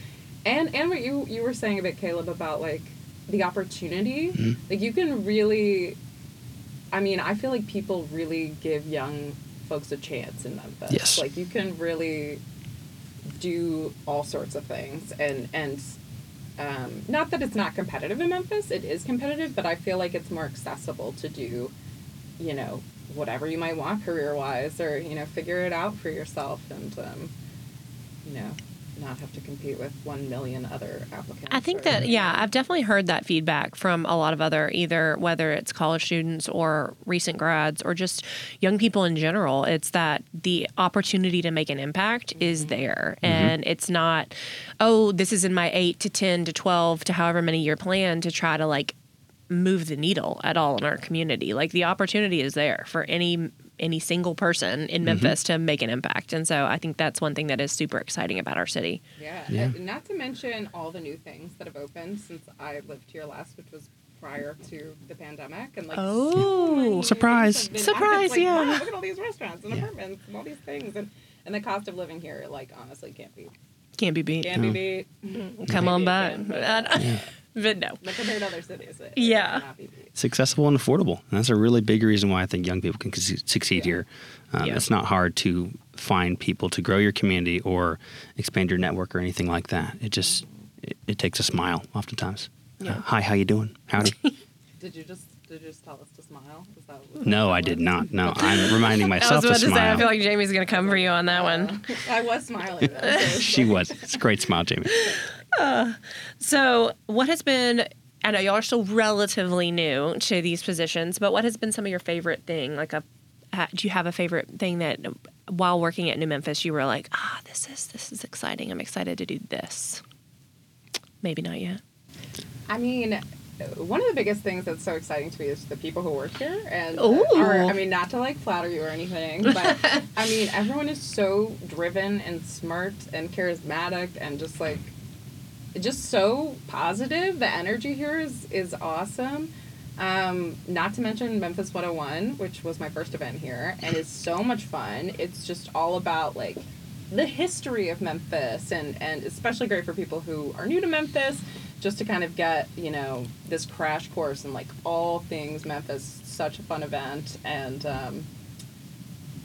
and and what you you were saying a bit caleb about like the opportunity Mhm. like you can really i mean i feel like people really give young folks a chance in memphis Yes. like you can really do all sorts of things and and um, not that it's not competitive in memphis it is competitive but i feel like it's more accessible to do you know whatever you might want career wise or you know figure it out for yourself and um, you know not have to compete with one million other applicants I think or- that yeah, I've definitely heard that feedback from a lot of other either whether it's college students or recent grads or just young people in general. It's that the opportunity to make an impact is mm-hmm. there, mm-hmm. and it's not oh this is in my eight to ten to twelve to however many year plan to try to like move the needle at all in our community. Like the opportunity is there for any any single person in mm-hmm. Memphis to make an impact. And so I think that's one thing that is super exciting about our city. Yeah, Yeah. and not to mention all the new things that have opened since I lived here last, which was prior to the pandemic, and like Oh. so many new Surprise. things have been Surprise, like, yeah. wow, look at all these restaurants and apartments and all these things, and and the cost of living here, like honestly, can't be Can't be beat. can't be beat. Come on back. <laughs> Can't be But no. But compared to other cities, it, Yeah. it cannot be beat. It's accessible and affordable. And that's a really big reason why I think young people can su- succeed here. Um, Yeah. It's not hard to find people to grow your community or expand your network or anything like that. It just it, it takes a smile oftentimes. Yeah. Uh, Hi, how you doing? Howdy. <laughs> Did you just did you just tell us to smile? Is that, was no, what I that did not. No, I'm reminding <laughs> I was myself about to to say, I feel like Jamie's going to come for you on that one. <laughs> I was smiling. though, so she was. It's a great smile, Jamie. So, what has been? I know y'all are still relatively new to these positions, but what has been some of your favorite thing? Like a, uh, do you have a favorite thing that while working at New Memphis you were like, ah, this is this is exciting. I'm excited to do this. Maybe not yet. I mean, one of the biggest things that's so exciting to me is the people who work here, and are, I mean, not to like flatter you or anything, but <laughs> I mean, everyone is so driven and smart and charismatic and just like, just so positive. The energy here is is awesome. Um, not to mention Memphis 101, which was my first event here, and it's so much fun. It's just all about like the history of Memphis, and and especially great for people who are new to Memphis, just to kind of get you know this crash course and like all things Memphis. Such a fun event, and um,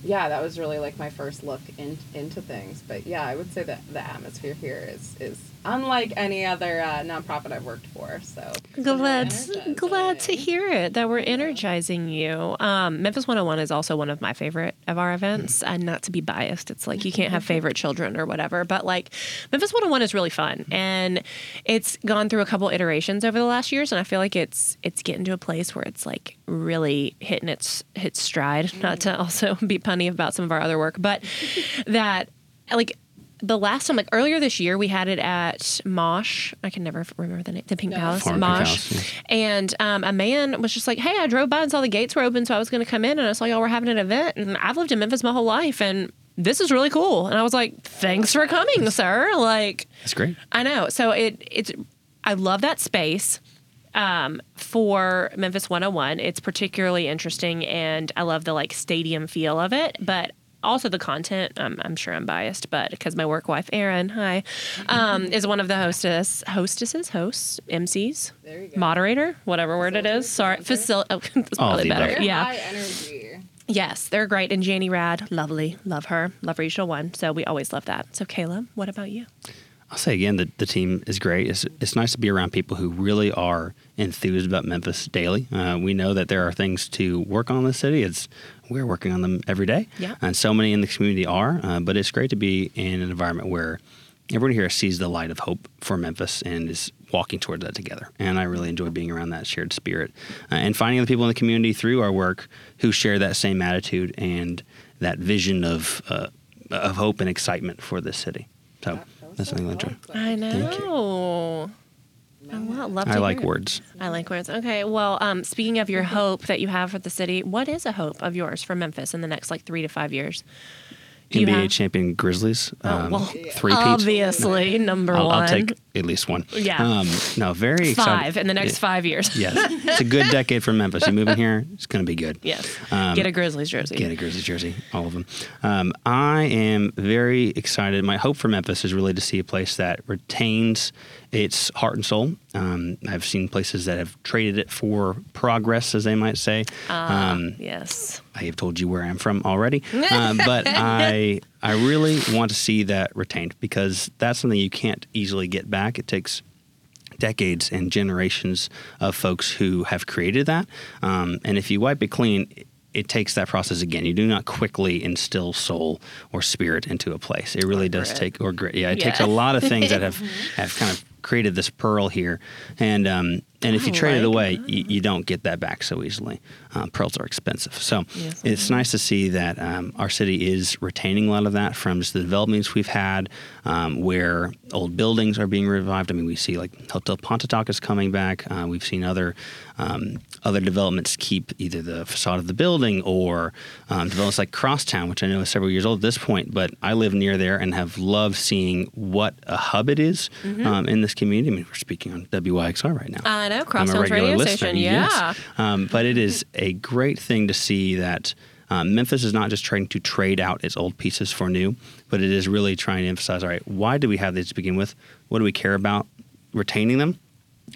yeah, that was really like my first look in, into things. But yeah, I would say that the atmosphere here is is unlike any other uh, nonprofit I've worked for. So it's been really Glad, glad to hear it that we're energizing you. Um, Memphis 101 is also one of my favorite of our events. And not to be biased, it's like you <laughs> can't have favorite children or whatever, but like Memphis 101 is really fun, and it's gone through a couple iterations over the last years, and I feel like it's it's getting to a place where it's like really hitting its its stride. Not to also <laughs> be punny about some of our other work, but <laughs> that like the last time, like earlier this year, we had it at Mosh. I can never remember the name, the Pink No. Palace, Former Pink Mosh. Palace, yes. And um, a man was just like, "Hey, I drove by and saw the gates were open, so I was going to come in, and I saw y'all were having an event, and I've lived in Memphis my whole life, and this is really cool." And I was like, "Thanks for coming, sir." Like, That's great. I know. So it it's I love that space. Um, for Memphis 101, it's particularly interesting, and I love the like stadium feel of it, but also the content. Um, I'm sure I'm biased, but because my work wife Erin, hi, um, <laughs> is one of the hostess, hostesses, hosts, MCs, There you go. moderator, whatever word it is. Sorry, facil. Oh, <laughs> that's All probably the better. above. Yeah. high energy. Yes, they're great. And Janie Rad, lovely, love her, love Regional One. So we always love that. So Kayla, what about you? I'll say again that the team is great. It's, it's nice to be around people who really are enthused about Memphis daily. Uh, we know that there are things to work on in the city. It's we're working on them every day, Yeah. and so many in the community are. Uh, but it's great to be in an environment where everyone here sees the light of hope for Memphis and is walking towards that together. And I really enjoy being around that shared spirit uh, and finding the people in the community through our work who share that same attitude and that vision of uh, of hope and excitement for this city. So That- that was that's so something I enjoy. eloquent. I Thank you. know. I lo- love to I like hear it. words. I like words. Okay. Well, um, speaking of your hope that you have for the city, what is a hope of yours for Memphis in the next like three to five years? Do you NBA have- champion Grizzlies. Oh, Um, well, three peats. obviously number I'll, one. I'll take at least one. Yeah. Um, no, very excited. five in the next five years. Yes, <laughs> it's a good decade for Memphis. You move in here, it's going to be good. yes. Um, Get a Grizzlies jersey. Get a Grizzlies jersey, all of them. Um, I am very excited. My hope for Memphis is really to see a place that retains its heart and soul. Um, I've seen places that have traded it for progress, as they might say. Um, yes. I have told you where I'm from already, um, <laughs> but I I really want to see that retained because that's something you can't easily get back. It takes decades and generations of folks who have created that, um, and if you wipe it clean. It takes that process again. You do not quickly instill soul or spirit into a place. It really does grit. take, or grit. Yeah, it Yeah. takes a lot of things that <laughs> have have kind of created this pearl here, and um, and if you I trade it away, you, you don't get that back so easily. Um, pearls are expensive, so Yes, it's nice to see that um, our city is retaining a lot of that from just the developments we've had, um, where old buildings are being revived. I mean, we see like Hotel Pontotoc is coming back. Uh, we've seen other um, other developments keep either the facade of the building or um, developments like Crosstown, which I know is several years old at this point, but I live near there and have loved seeing what a hub it is, um, in this community. I mean, we're speaking on WYXR right now. I know. I'm Crosstown's radio listener, station. yes. Yeah. Um, but it is a great thing to see that Um, Memphis is not just trying to trade out its old pieces for new, but it is really trying to emphasize all right, why do we have these to begin with? What do we care about? Retaining them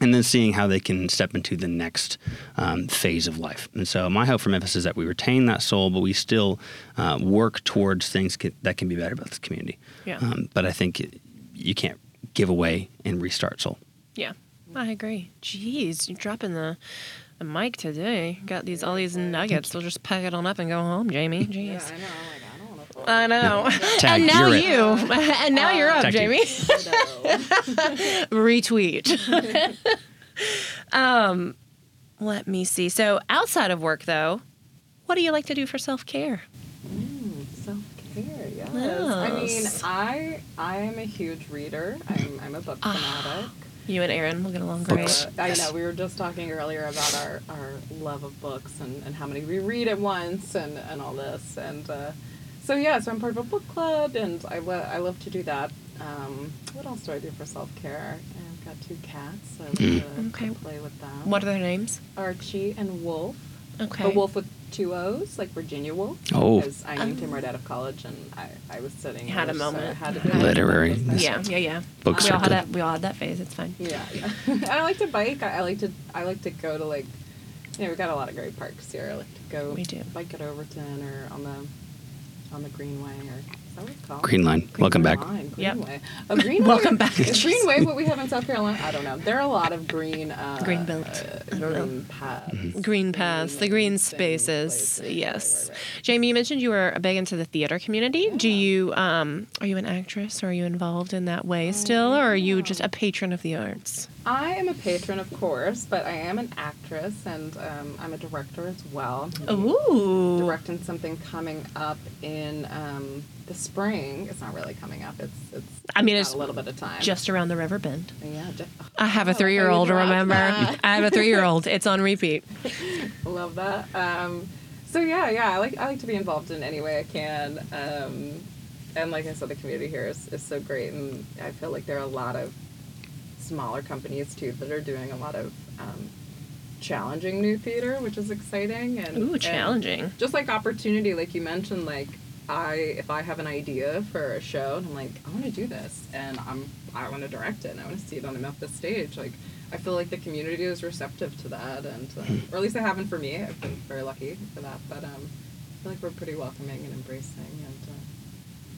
and then seeing how they can step into the next um, phase of life. And so, my hope for Memphis is that we retain that soul, but we still uh, work towards things ca- that can be better about this community. Yeah. Um, but I think you can't give away and restart soul. Yeah, I agree. Jeez, you're dropping the, the mic today. Got these all these nuggets. We'll just pack it on up and go home, Jamie. Jeez. <laughs> Yeah, I know. I don't want to. I know. Tag, and now you're it. <laughs> and now you're up, Tag team. Jamie. <laughs> Retweet. <laughs> um, let me see. So outside of work, though, what do you like to do for self care? Self care, yes. I mean, I I am a huge reader. I'm I'm a book fanatic. You and Aaron will get along great. Uh, I know we were just talking earlier about our, our love of books and, and how many we read at once and, and all this and uh, so yeah so I'm part of a book club and I, lo- I love to do that. Um, what else do I do for self care? I've got two cats. So I love to, Okay. to play with them. What are their names? Archie and Wolf. Okay. A wolf with two O's, like Virginia Woolf. Oh. Because I named him right out of college, and I, I was sitting. Had a here, so moment. Had to do Literary. it. Yeah, yeah, yeah. Books we all are had good. that. We all had that phase. It's fine. Yeah, yeah. <laughs> I like to bike. I, I like to. I like to go to like. You know, we got a lot of great parks here. I like to go. We do. Bike at Overton or on the, on the Greenway or. Is that what it's called? Green Line. Welcome back. Green line, Yep. Greenway. A <laughs> Greenway. Welcome back. Is Greenway what we have in South Carolina? I don't know. There are a lot of green. Uh, Green belt. Uh, I don't know. green paths. Green paths, the green spaces. places. Yes. Right, right, right. Jamie, you mentioned you were a big into the theater community. Do you um are you an actress or are you involved in that way still or are you just a patron of the arts? I am a patron, of course, but I am an actress and um, I'm a director as well. Ooh. Directing something coming up in um, the spring. It's not really coming up. It's it's. I mean, it's a little bit of time. Just around the river bend. yeah. Just, I have a three year old, thought remember? <laughs> I have a three year old. It's on repeat. <laughs> Love that. Um, so yeah, yeah, I like I like to be involved in any way I can. Um, and like I said, the community here is, is so great, and I feel like there are a lot of smaller companies too that are doing a lot of um, challenging new theater, which is exciting. And Ooh, and challenging. just like opportunity, like you mentioned, like I if I have an idea for a show and I'm like I want to do this and I'm I want to direct it and I want to see it on the Memphis stage, like I feel like the community is receptive to that, and um, <clears throat> or at least they haven't for me. I've been very lucky for that, but um, I feel like we're pretty welcoming and embracing, and uh,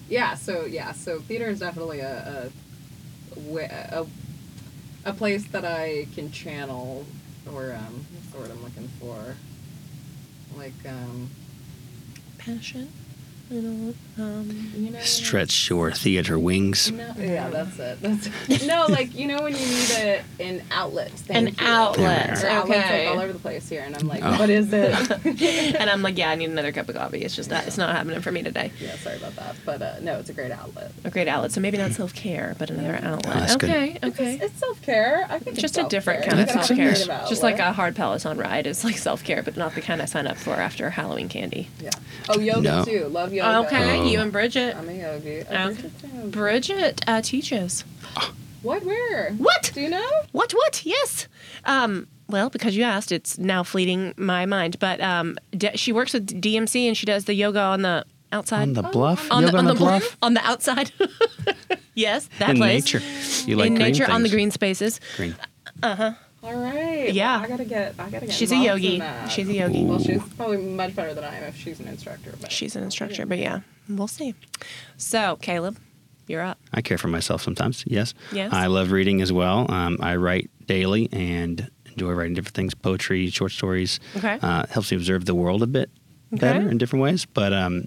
yeah. So yeah, so theater is definitely a a, a a place that I can channel, or um, the word I'm looking for? Like um, Passion. You know, um, you know. Stretch your theater wings. No, yeah, that's it. That's no, like you know when you need a, an outlet. An thank you. outlet, There are outlets, like, all over the place here, and I'm like, Oh. what is it? <laughs> and I'm like, yeah, I need another cup of coffee. It's just not, it's not happening for me today. yeah, sorry about that, but uh, no, it's a great outlet. A great outlet. So maybe not self care, but another outlet. Oh, that's good. okay, okay. It's, it's self care. I think just it's a different self-care. kind of self care. Just like a hard Peloton ride is like self care, but not the kind I sign up for after Halloween candy. Yeah. Oh, yoga No. too. Love yoga. Okay, Oh. You and Bridget. I'm a yogi. Oh, Okay. Bridget's. Bridget uh, teaches. <gasps> What? Where? What? Do you know? What? What? Yes. Um, well, because you asked, it's now fleeting my mind. But um, d- she works with DMC and she does the yoga on the outside. On the bluff? on Yoga on the, bl- bluff? on the outside. <laughs> yes, that In place. nature. You like in green nature on the green spaces. Green. Uh huh. All right. Yeah. Well, I gotta get. I gotta get. She's a yogi. in that. She's a yogi. Well, she's probably much better than I am if she's an instructor. But She's an instructor, but yeah, we'll see. So, Caleb, you're up. I care for myself sometimes. Yes. Yes. I love reading as well. Um, I write daily and enjoy writing different things: poetry, short stories. Okay. Uh, it helps me observe the world a bit Okay. better in different ways. But um,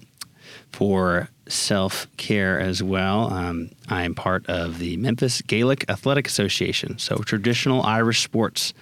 for self care as well, um, I am part of the Memphis Gaelic Athletic Association. So traditional Irish sports,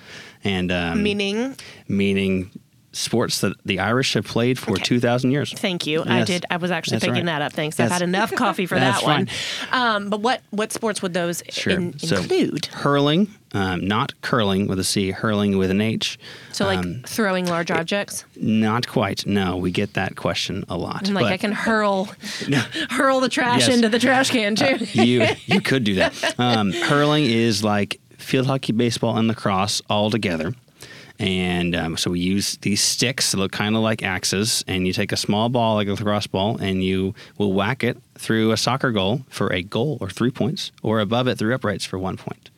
and um, Meaning, meaning sports that the Irish have played for Okay. two thousand years. thank you. I did. I was actually That's picking right. that up. Thanks. I've had enough coffee for That's that one. Um, but what what sports would those Sure. in- So, include? hurling, um, not curling with a C, hurling with an H. So, like Um, throwing large objects. not quite. No, we get that question a lot. I'm like but I can hurl <laughs> hurl the trash Yes. into the trash can too. you you <laughs> could do that. Um, hurling is like field hockey, baseball, and lacrosse all together. And um, so we use these sticks that look kind of like axes, and you take a small ball, like a lacrosse ball, and you will whack it through a soccer goal for a goal or three points, or above it through uprights for one point.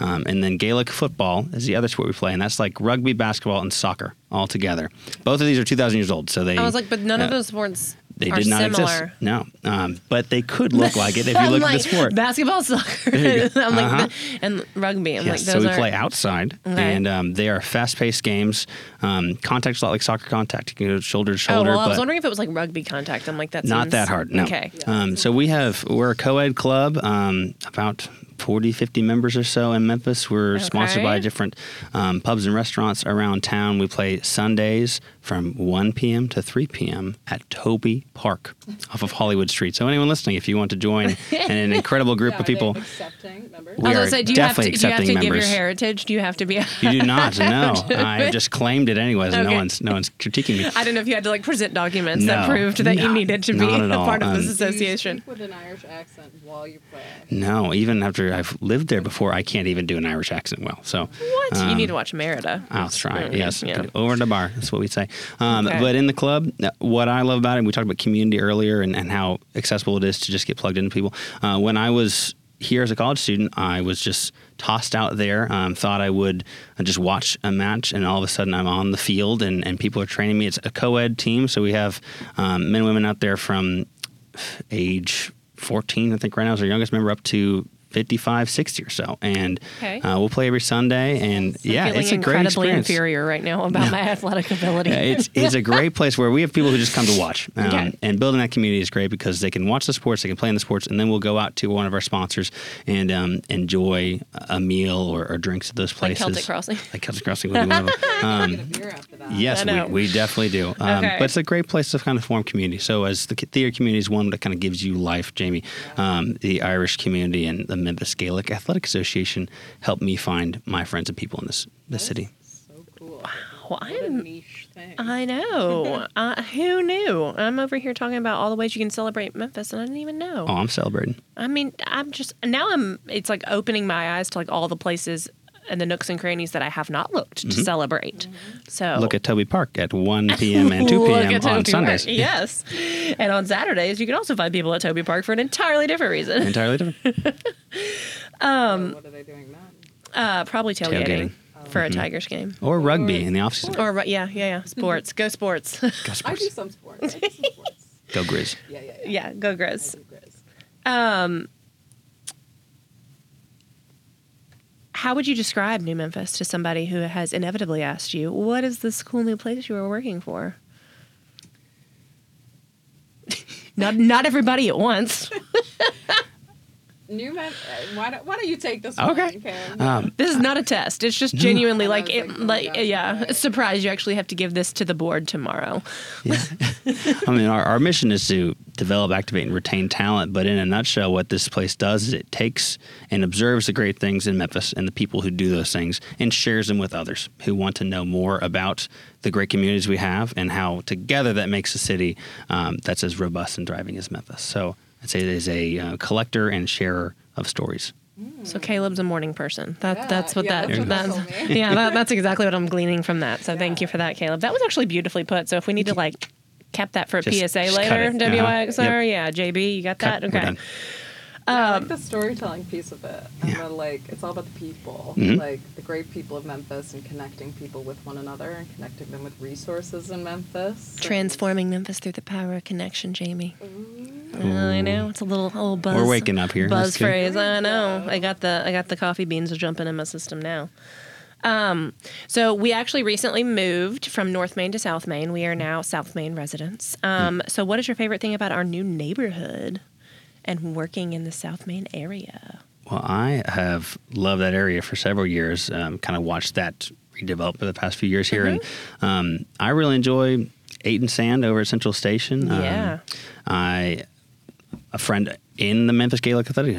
Um, and then Gaelic football is the other sport we play, and that's like rugby, basketball, and soccer all together. Both of these are 2,000 years old, so they. I was like, but none of uh, those sports They did not similar. exist. No, um, but they could look like it if you <laughs> look like, at the sport. Basketball, soccer, go. <laughs> I'm like, Uh-huh. <laughs> and rugby. I'm Yes, like, so those we are. play outside, Okay. and um, they are fast-paced games. Um, contact's a lot like soccer contact, you know, shoulder to Oh shoulder. well, I was wondering if it was like rugby contact. I'm like, that's not that hard. No. Okay. Um, so we have we're a co-ed club, um, about 40, 50 members or so in Memphis. We're sponsored by different um, pubs and restaurants around town. We play Sundays from 1 p.m. to 3 p.m. at Tobey Park off of Hollywood Street. So anyone listening, if you want to join <laughs> an incredible group Yeah, of people, accepting members. We I was are gonna say, do you have to, definitely do you have to accepting give your heritage? Do you have to be? you do not. <laughs> No, <laughs> I just claimed it anyways. and No one's no one's critiquing me. I don't know if you had to like present documents that proved that you needed to be a part of this Um, Do you association. speak with an Irish accent while you play. No, even after I've lived there before, I can't even do an Irish accent well. So What? you um, need to watch Merida. I'll try. Mm, Yes, yeah. over the bar. That's what we say. Um, Okay. But in the club, uh, what I love about it, we talked about community earlier and, and how accessible it is to just get plugged into people. Uh, when I was here as a college student, I was just tossed out there. Um, thought I would uh, just watch a match, and all of a sudden I'm on the field, and, and people are training me. It's a co-ed team, so we have um, men and women out there from age 14, I think right now is our youngest member, up to 55, 60 or so. And Okay. uh, we'll play every Sunday. And yeah, feeling it's a great incredibly experience. inferior right now about my athletic ability. Yeah, it's it's a great place where we have people who just come to watch. <laughs> Um, Okay. And building that community is great because they can watch the sports, they can play in the sports, and then we'll go out to one of our sponsors and um, enjoy a meal or, or drinks at those Like places. Celtic Crossing. <laughs> Like Celtic Crossing would be one of them. Um, <laughs> Get a beer after that. Yes, we, we definitely do. Um, Okay. But it's a great place to kind of form community. So, as the theater community is one that kind of gives you life, Jamie, um, the Irish community and the Memphis Gaelic Athletic Association helped me find my friends and people in this this city. So cool. Well, What a I'm niche. I know. <laughs> uh, who knew? I'm over here talking about all the ways you can celebrate Memphis, and I didn't even know. Oh, I'm celebrating. I mean, I'm just now I'm. It's like opening my eyes to like all the places and the nooks and crannies that I have not looked to celebrate. So Mm-hmm. Look at Tobey Park at 1 p.m. and <laughs> 2 Oh. P.m. on Tobey Sundays. Park. <laughs> Yes, and on Saturdays you can also find people at Tobey Park for an entirely different reason. Entirely different. <laughs> um, what are they doing then? Uh, probably tailgating, Tailgating. for a Tigers game. Or rugby in the offseason. Or yeah, yeah, yeah. Sports. Go sports. Go I do some sports. I do some sports. Go Grizz. Yeah, yeah, yeah. yeah, go I Grizz. do Grizz. Um, how would you describe New Memphis to somebody who has inevitably asked you, "What is this cool new place you are working for?" <laughs> not not everybody at once. <laughs> New men. uh, Why don't Why don't you take this Okay. one, Karen? Um, This is not a test. It's just <laughs> genuinely I like it, like, oh like my yeah, right. surprise. You actually have to give this to the board tomorrow. Yeah. <laughs> I mean, our, our mission is to develop, activate, and retain talent. But in a nutshell, what this place does is it takes and observes the great things in Memphis and the people who do those things and shares them with others who want to know more about the great communities we have and how together that makes a city um, that's as robust and thriving as Memphis. So I'd say it is a uh, collector and sharer of stories. So Caleb's a morning person. That Yeah, that's what yeah, that that's what that's that <laughs> yeah that, that's exactly what I'm gleaning from that. So thank you for that, Caleb. That was actually beautifully put. So if we need to like cap that for a Just- PSA just later, it. Uh-huh. WYXR, yeah, JB, you got that? Cut. We're Okay. done. I Um, like the storytelling piece of it. And Yeah. the, like it's all about the people, Mhm. like the great people of Memphis, and connecting people with one another, and connecting them with resources in Memphis. and- Transforming Memphis through the power of connection, Jamie. Ooh. I know it's a little little buzz. We're waking up here. Buzz phrase. I know. I got the I got the coffee beans jumping in my system now. Um, so we actually recently moved from North Main to South Main. We are now South Main residents. Um, so what is your favorite thing about our new neighborhood and working in the South Main area? Well, I have loved that area for several years. Um, kind of watched that redevelop for the past few years here, and um, I really enjoy Eight and Sand over at Central Station. Um, Yeah. I a friend in the Memphis Gaelic Athletic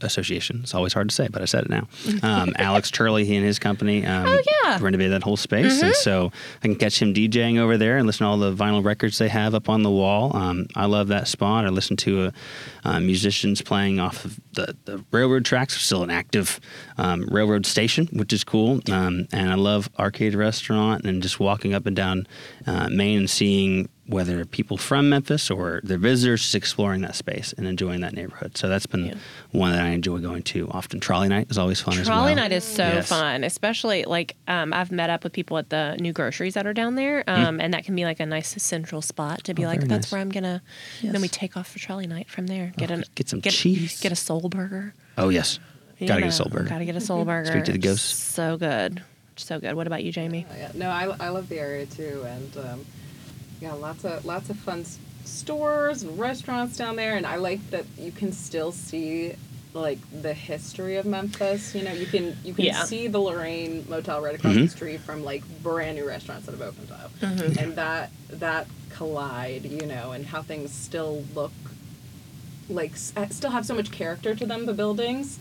Association. It's always hard to say, but I said it now. Um, <laughs> Alex Turley, he and his company um, Oh, yeah. renovated that whole space. And so I can catch him DJing over there and listen to all the vinyl records they have up on the wall. Um, I love that spot. I listen to uh, uh, musicians playing off of the, the railroad tracks, still an active um, railroad station, which is cool. Um, and I love Arcade Restaurant and just walking up and down uh, Main and seeing whether people from Memphis or they're visitors, just exploring that space and enjoying that neighborhood. So that's been Yeah. one that I enjoy going to often. Trolley night is always fun as well. Trolley night is so Yes. fun, especially like um, I've met up with people at the new groceries that are down there, um, and that can be like a nice central spot to be. Oh, like, that's nice. where I'm gonna. Then we take off for trolley night from there. Get an get some cheese. Get a soul burger. Oh, yes. You Got to get a soul burger. Gotta get a soul burger. Speak to the ghosts. So good, so good. What about you, Jamie? Oh, yeah. No, I, I love the area too, and um, yeah, lots of lots of fun stores and restaurants down there, and I like that you can still see like the history of Memphis. You know, you can you can Yeah. see the Lorraine Motel right across Mhm. the street from like brand new restaurants that have opened up, and that that collide, you know, and how things still look like uh, still have so much character to them. The buildings.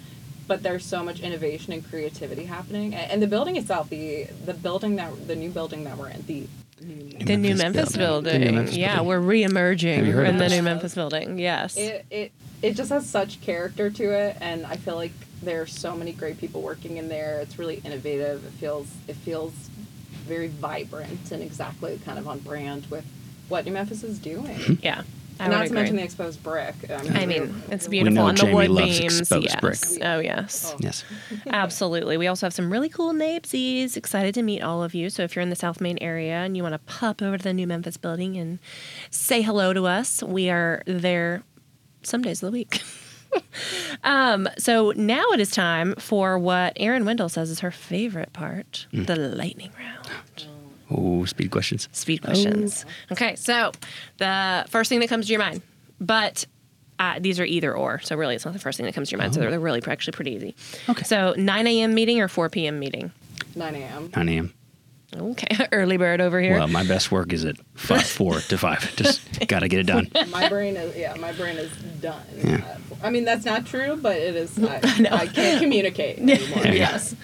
But there's so much innovation and creativity happening, A- and the building itself, the the building that the new building that we're in, the new The new Memphis Memphis building. building. The new Memphis yeah, building. we're re-emerging Have in the new Memphis building. Yes. it, it it just has such character to it and i feel like there are so many great people working in there it's really innovative it feels it feels very vibrant and exactly kind of on brand with what new memphis is doing yeah. I not to agree. mention the exposed brick I mean, it's beautiful. We beautiful, know and the Jamie wood loves beams. exposed yes. brick. Oh yes. Oh. Yes. <laughs> Absolutely. We also have some really cool Napesies. Excited to meet all of you. So if you're in the South Main area and you want to pop over to the new Memphis building and say hello to us, we are there some days of the week. <laughs> um, so now it is time for what Erin Wendell says is her favorite part the lightning round. <gasps> Oh, speed questions. Speed questions. Okay, so the first thing that comes to your mind, but uh, these are either or. So really, it's not the first thing that comes to your mind. So they're, they're really actually pretty easy. Okay. So 9 a.m. meeting or 4 p.m. meeting? 9 a.m 9 a.m. Okay, <laughs> early bird over here. Well, my best work is at five, <laughs> 4 to 5. Just got to get it done. <laughs> my brain is yeah my brain is done Yeah. Uh, i mean that's not true but it is i, I can't communicate anymore yes.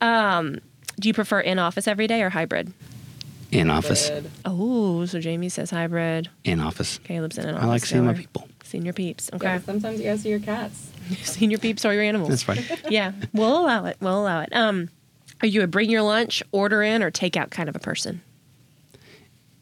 Um, do you prefer in office every day or hybrid? In office. Oh, so Jamie says hybrid. In office. Caleb's in an office. I like seeing my goer. people. Seeing your peeps. Okay. but sometimes you gotta see your cats <laughs> Senior peeps or your animals. That's fine. <laughs> yeah, we'll allow it. We'll allow it. Um, are you a bring your lunch, order in, or take out kind of a person?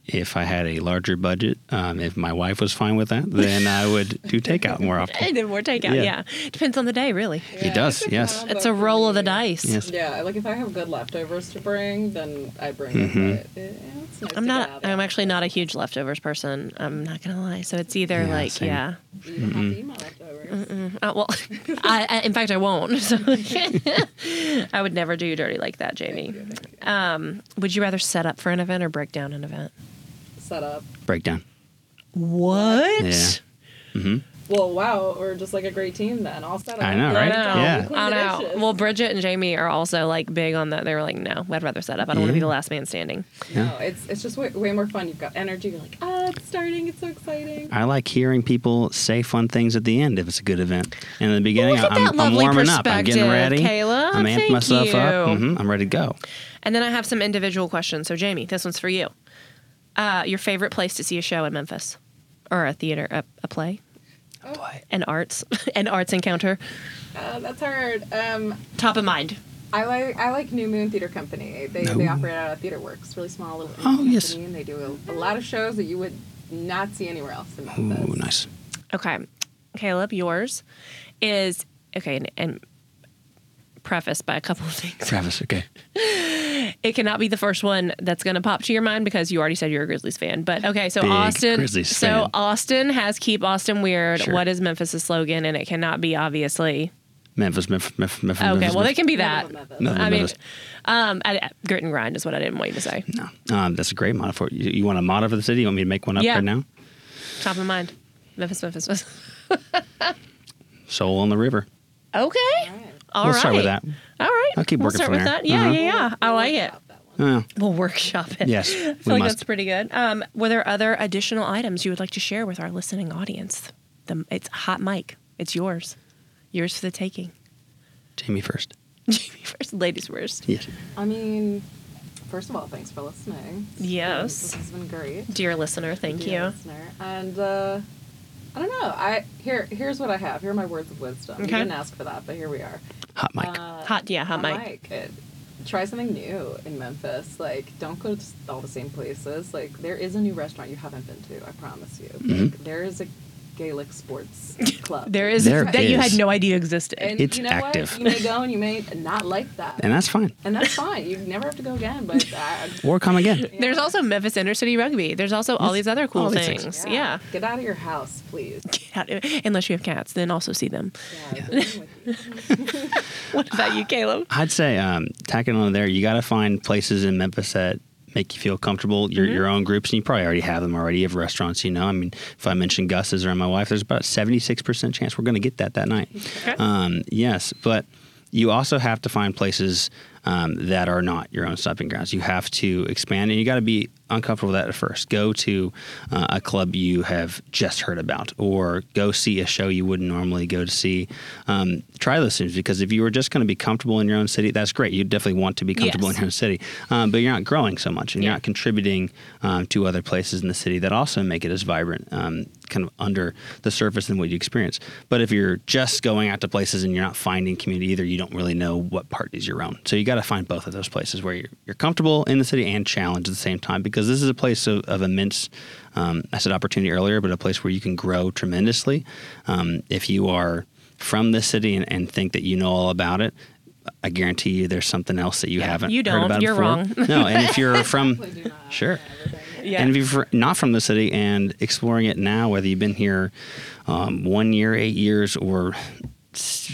If I had a larger budget, um, if my wife was fine with that, then I would do takeout more <laughs> I often. did more takeout. Yeah. Yeah. depends on the day, really. It does, yes. It's a roll of the dice. Yes. Yeah, like if I have good leftovers to bring, then I bring Mhm. it. But it, it's nice I'm to not. get I'm actually not a huge leftovers person. I'm not gonna lie. So it's either Yeah, like, same. yeah. You don't have to eat my leftovers. Uh, well, <laughs> I, I, in fact, I won't. <laughs> So I would never do you dirty like that, Jamie. Um, would you rather set up for an event or break down an event? Set up. Breakdown. What? Yeah. hmm Well, wow, we're just like a great team then. All set up. I know, I right? know. Yeah. I know. Well, Bridget and Jamie are also like big on that. They were like, no, I'd rather set up. I don't want to be the last man standing. No, it's it's just way, way more fun. You've got energy. You're like, ah, it's starting. It's so exciting. I like hearing people say fun things at the end if it's a good event. And in the beginning, look at I'm, I'm warming up. I'm getting ready. Kayla. I'm amping Thank myself up. you. hmm I'm ready to go. And then I have some individual questions. So, Jamie, this one's for you. Uh, your favorite place to see a show in Memphis, or a theater, a, play? a play, an arts, <laughs> an arts encounter. Uh, that's hard. Um, Top of mind. I like I like New Moon Theater Company. They they operate out of Theater Works, really small little Oh, indie yes. company, and they do a, a lot of shows that you would not see anywhere else in Memphis. Ooh, nice. Okay, Caleb, yours is okay, and, and prefaced by a couple of things. Travis, okay. <laughs> It cannot be the first one that's going to pop to your mind because you already said you're a Grizzlies fan. But okay, so Big Austin. Grizzlies so fan. Austin has "Keep Austin Weird." Sure. What is Memphis' slogan? And it cannot be obviously. Memphis, Memphis, Memphis, Memphis. Okay, Memphis, well, they Memphis. can be that. of Memphis. I mean, um, I, I- grit and grind is what I didn't want you to say. No, um, that's a great motto for you. You want a motto for the city? You want me to make one up Yeah. right now? Top of mind, Memphis, Memphis. Memphis. <laughs> Soul on the river. Okay, all we'll right. start with that. All right, I'll keep we'll working start from with there. that. Yeah, Uh-huh. yeah, yeah. I like it. Oh, We'll workshop it. Yes, <laughs> I we feel like must. that's pretty good. Um, were there other additional items you would like to share with our listening audience? the it's hot mic. It's yours. Yours for the taking. Jamie first. <laughs> Jamie first, ladies first. Yes. I mean, first of all, thanks for listening. Yes. This has been great. Dear listener, thank Dear you. listener. And uh, I don't know. I here here's what I have. Here are my words of wisdom. You didn't ask for that, but here we are. Hot mic. Uh, Hot, yeah, hot mic. mic. It- try something new in Memphis. Like, don't go to all the same places. Like, there is a new restaurant you haven't been to. I promise you. Mm-hmm. Like, there is a Gaelic sports <laughs> club. There is There that you had no idea existed. And It's you know active. What? You may go and you may not like that. and that's fine. And that's fine. You never have to go again. But uh, <laughs> Or come again. There's also Memphis Inner City Rugby. There's also all these other cool all these things. things. Yeah. Get out of your house, please. <laughs> Get out- Unless you have cats, then also see them. Yeah, bring them with you. What about you, Caleb? I'd say um, tacking on there, you got to find places in Memphis that make you feel comfortable. Your Mm-hmm. your own groups, and you probably already have them already. You have restaurants, you know. I mean, if I mention Gus's or my wife, there's about a seventy six percent chance we're going to get that that night. Okay. Um, yes, but you also have to find places um, that are not your own stopping grounds. You have to expand, and you got to be uncomfortable with that at first. Go to uh, a club you have just heard about, or go see a show you wouldn't normally go to see. Um, try those things because if you were just going to be comfortable in your own city, that's great. You definitely want to be comfortable Yes. in your own city, um, but you're not growing so much, and you're not contributing um, to other places in the city that also make it as vibrant, um, kind of under the surface than what you experience. But if you're just going out to places and you're not finding community either, you don't really know what part is your own. So you got to find both of those places where you're, you're comfortable in the city and challenged at the same time, because this is a place of, of immense. Um, I said opportunity earlier, but a place where you can grow tremendously um, if you are from this city and, and think that you know all about it. I guarantee you, there's something else that you Yeah, haven't you heard don't. about You're before. wrong. no, and if you're <laughs> from, Definitely do not sure. Yeah. And if you're not from the city and exploring it now, whether you've been here um, one year, eight years, or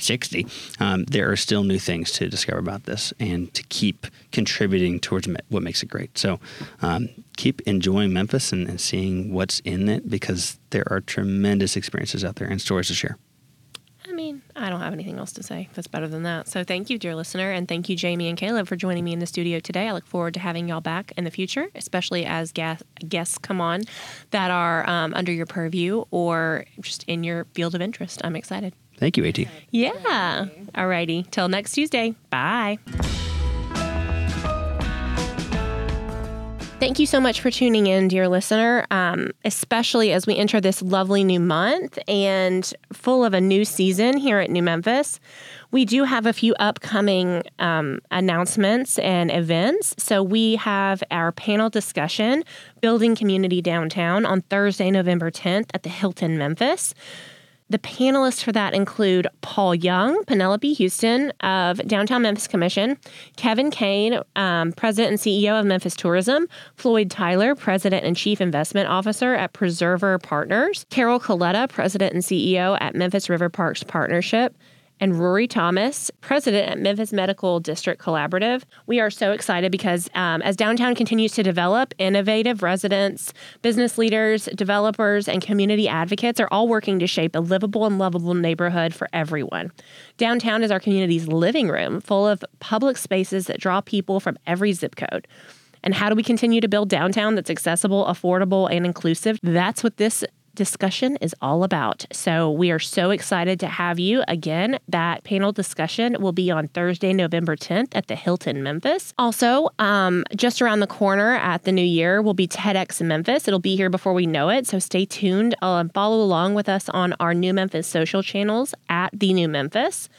60, um, there are still new things to discover about this and to keep contributing towards what makes it great. So um, keep enjoying Memphis and, and seeing what's in it because there are tremendous experiences out there and stories to share. I mean, I don't have anything else to say that's better than that. So thank you, dear listener, and thank you, Jamie and Caleb, for joining me in the studio today. I look forward to having y'all back in the future, especially as gas- guests come on that are um, under your purview or just in your field of interest. I'm excited. Thank you, AT. Yeah. All righty. Till next Tuesday. Bye. Thank you so much for tuning in, dear listener, um, especially as we enter this lovely new month and full of a new season here at New Memphis. We do have a few upcoming um, announcements and events. So we have our panel discussion, Building Community Downtown, on Thursday, November 10th at the Hilton Memphis. The panelists for that include Paul Young, Penelope Houston of Downtown Memphis Commission, Kevin Kane, um, President and CEO of Memphis Tourism, Floyd Tyler, President and Chief Investment Officer at Preserver Partners, Carol Coletta, President and CEO at Memphis River Parks Partnership, and Rory Thomas, president at Memphis Medical District Collaborative. We are so excited because um, as downtown continues to develop, innovative residents, business leaders, developers, and community advocates are all working to shape a livable and lovable neighborhood for everyone. Downtown is our community's living room, full of public spaces that draw people from every zip code. And how do we continue to build downtown that's accessible, affordable, and inclusive? That's what this discussion is all about. So we are so excited to have you again. That panel discussion will be on Thursday, November 10th at the Hilton Memphis. Also, um, just around the corner at the new year will be TEDx Memphis. It'll be here before we know it. So stay tuned. Uh, follow along with us on our New Memphis social channels at the New Memphis.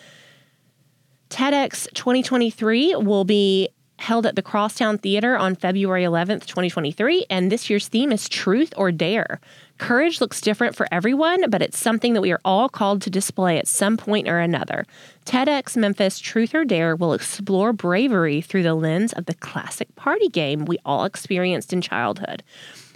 TEDx 2023 will be held at the Crosstown Theater on February 11th, 2023, and this year's theme is Truth or Dare. Courage looks different for everyone, but it's something that we are all called to display at some point or another. TEDx Memphis Truth or Dare will explore bravery through the lens of the classic party game we all experienced in childhood.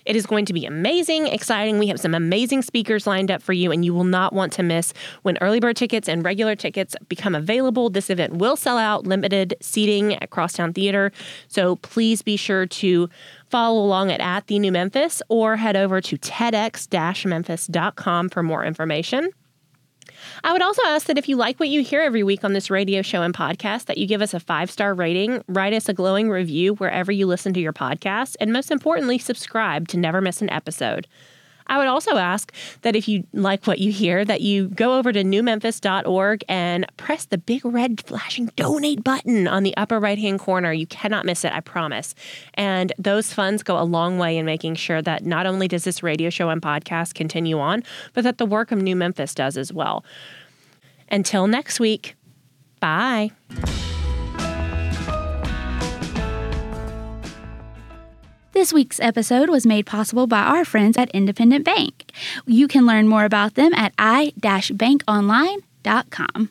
It is going to be amazing, exciting. We have some amazing speakers lined up for you, and you will not want to miss when early bird tickets and regular tickets become available. This event will sell out limited seating at Crosstown Theater. So please be sure to follow along at, at the New Memphis or head over to TEDx-memphis.com for more information. I would also ask that if you like what you hear every week on this radio show and podcast, that you give us a five star rating, write us a glowing review wherever you listen to your podcast, and most importantly, subscribe to never miss an episode. I would also ask that if you like what you hear, that you go over to newmemphis.org and press the big red flashing donate button on the upper right hand corner. You cannot miss it, I promise. And those funds go a long way in making sure that not only does this radio show and podcast continue on, but that the work of New Memphis does as well. Until next week, bye. This week's episode was made possible by our friends at Independent Bank. You can learn more about them at i-bankonline.com.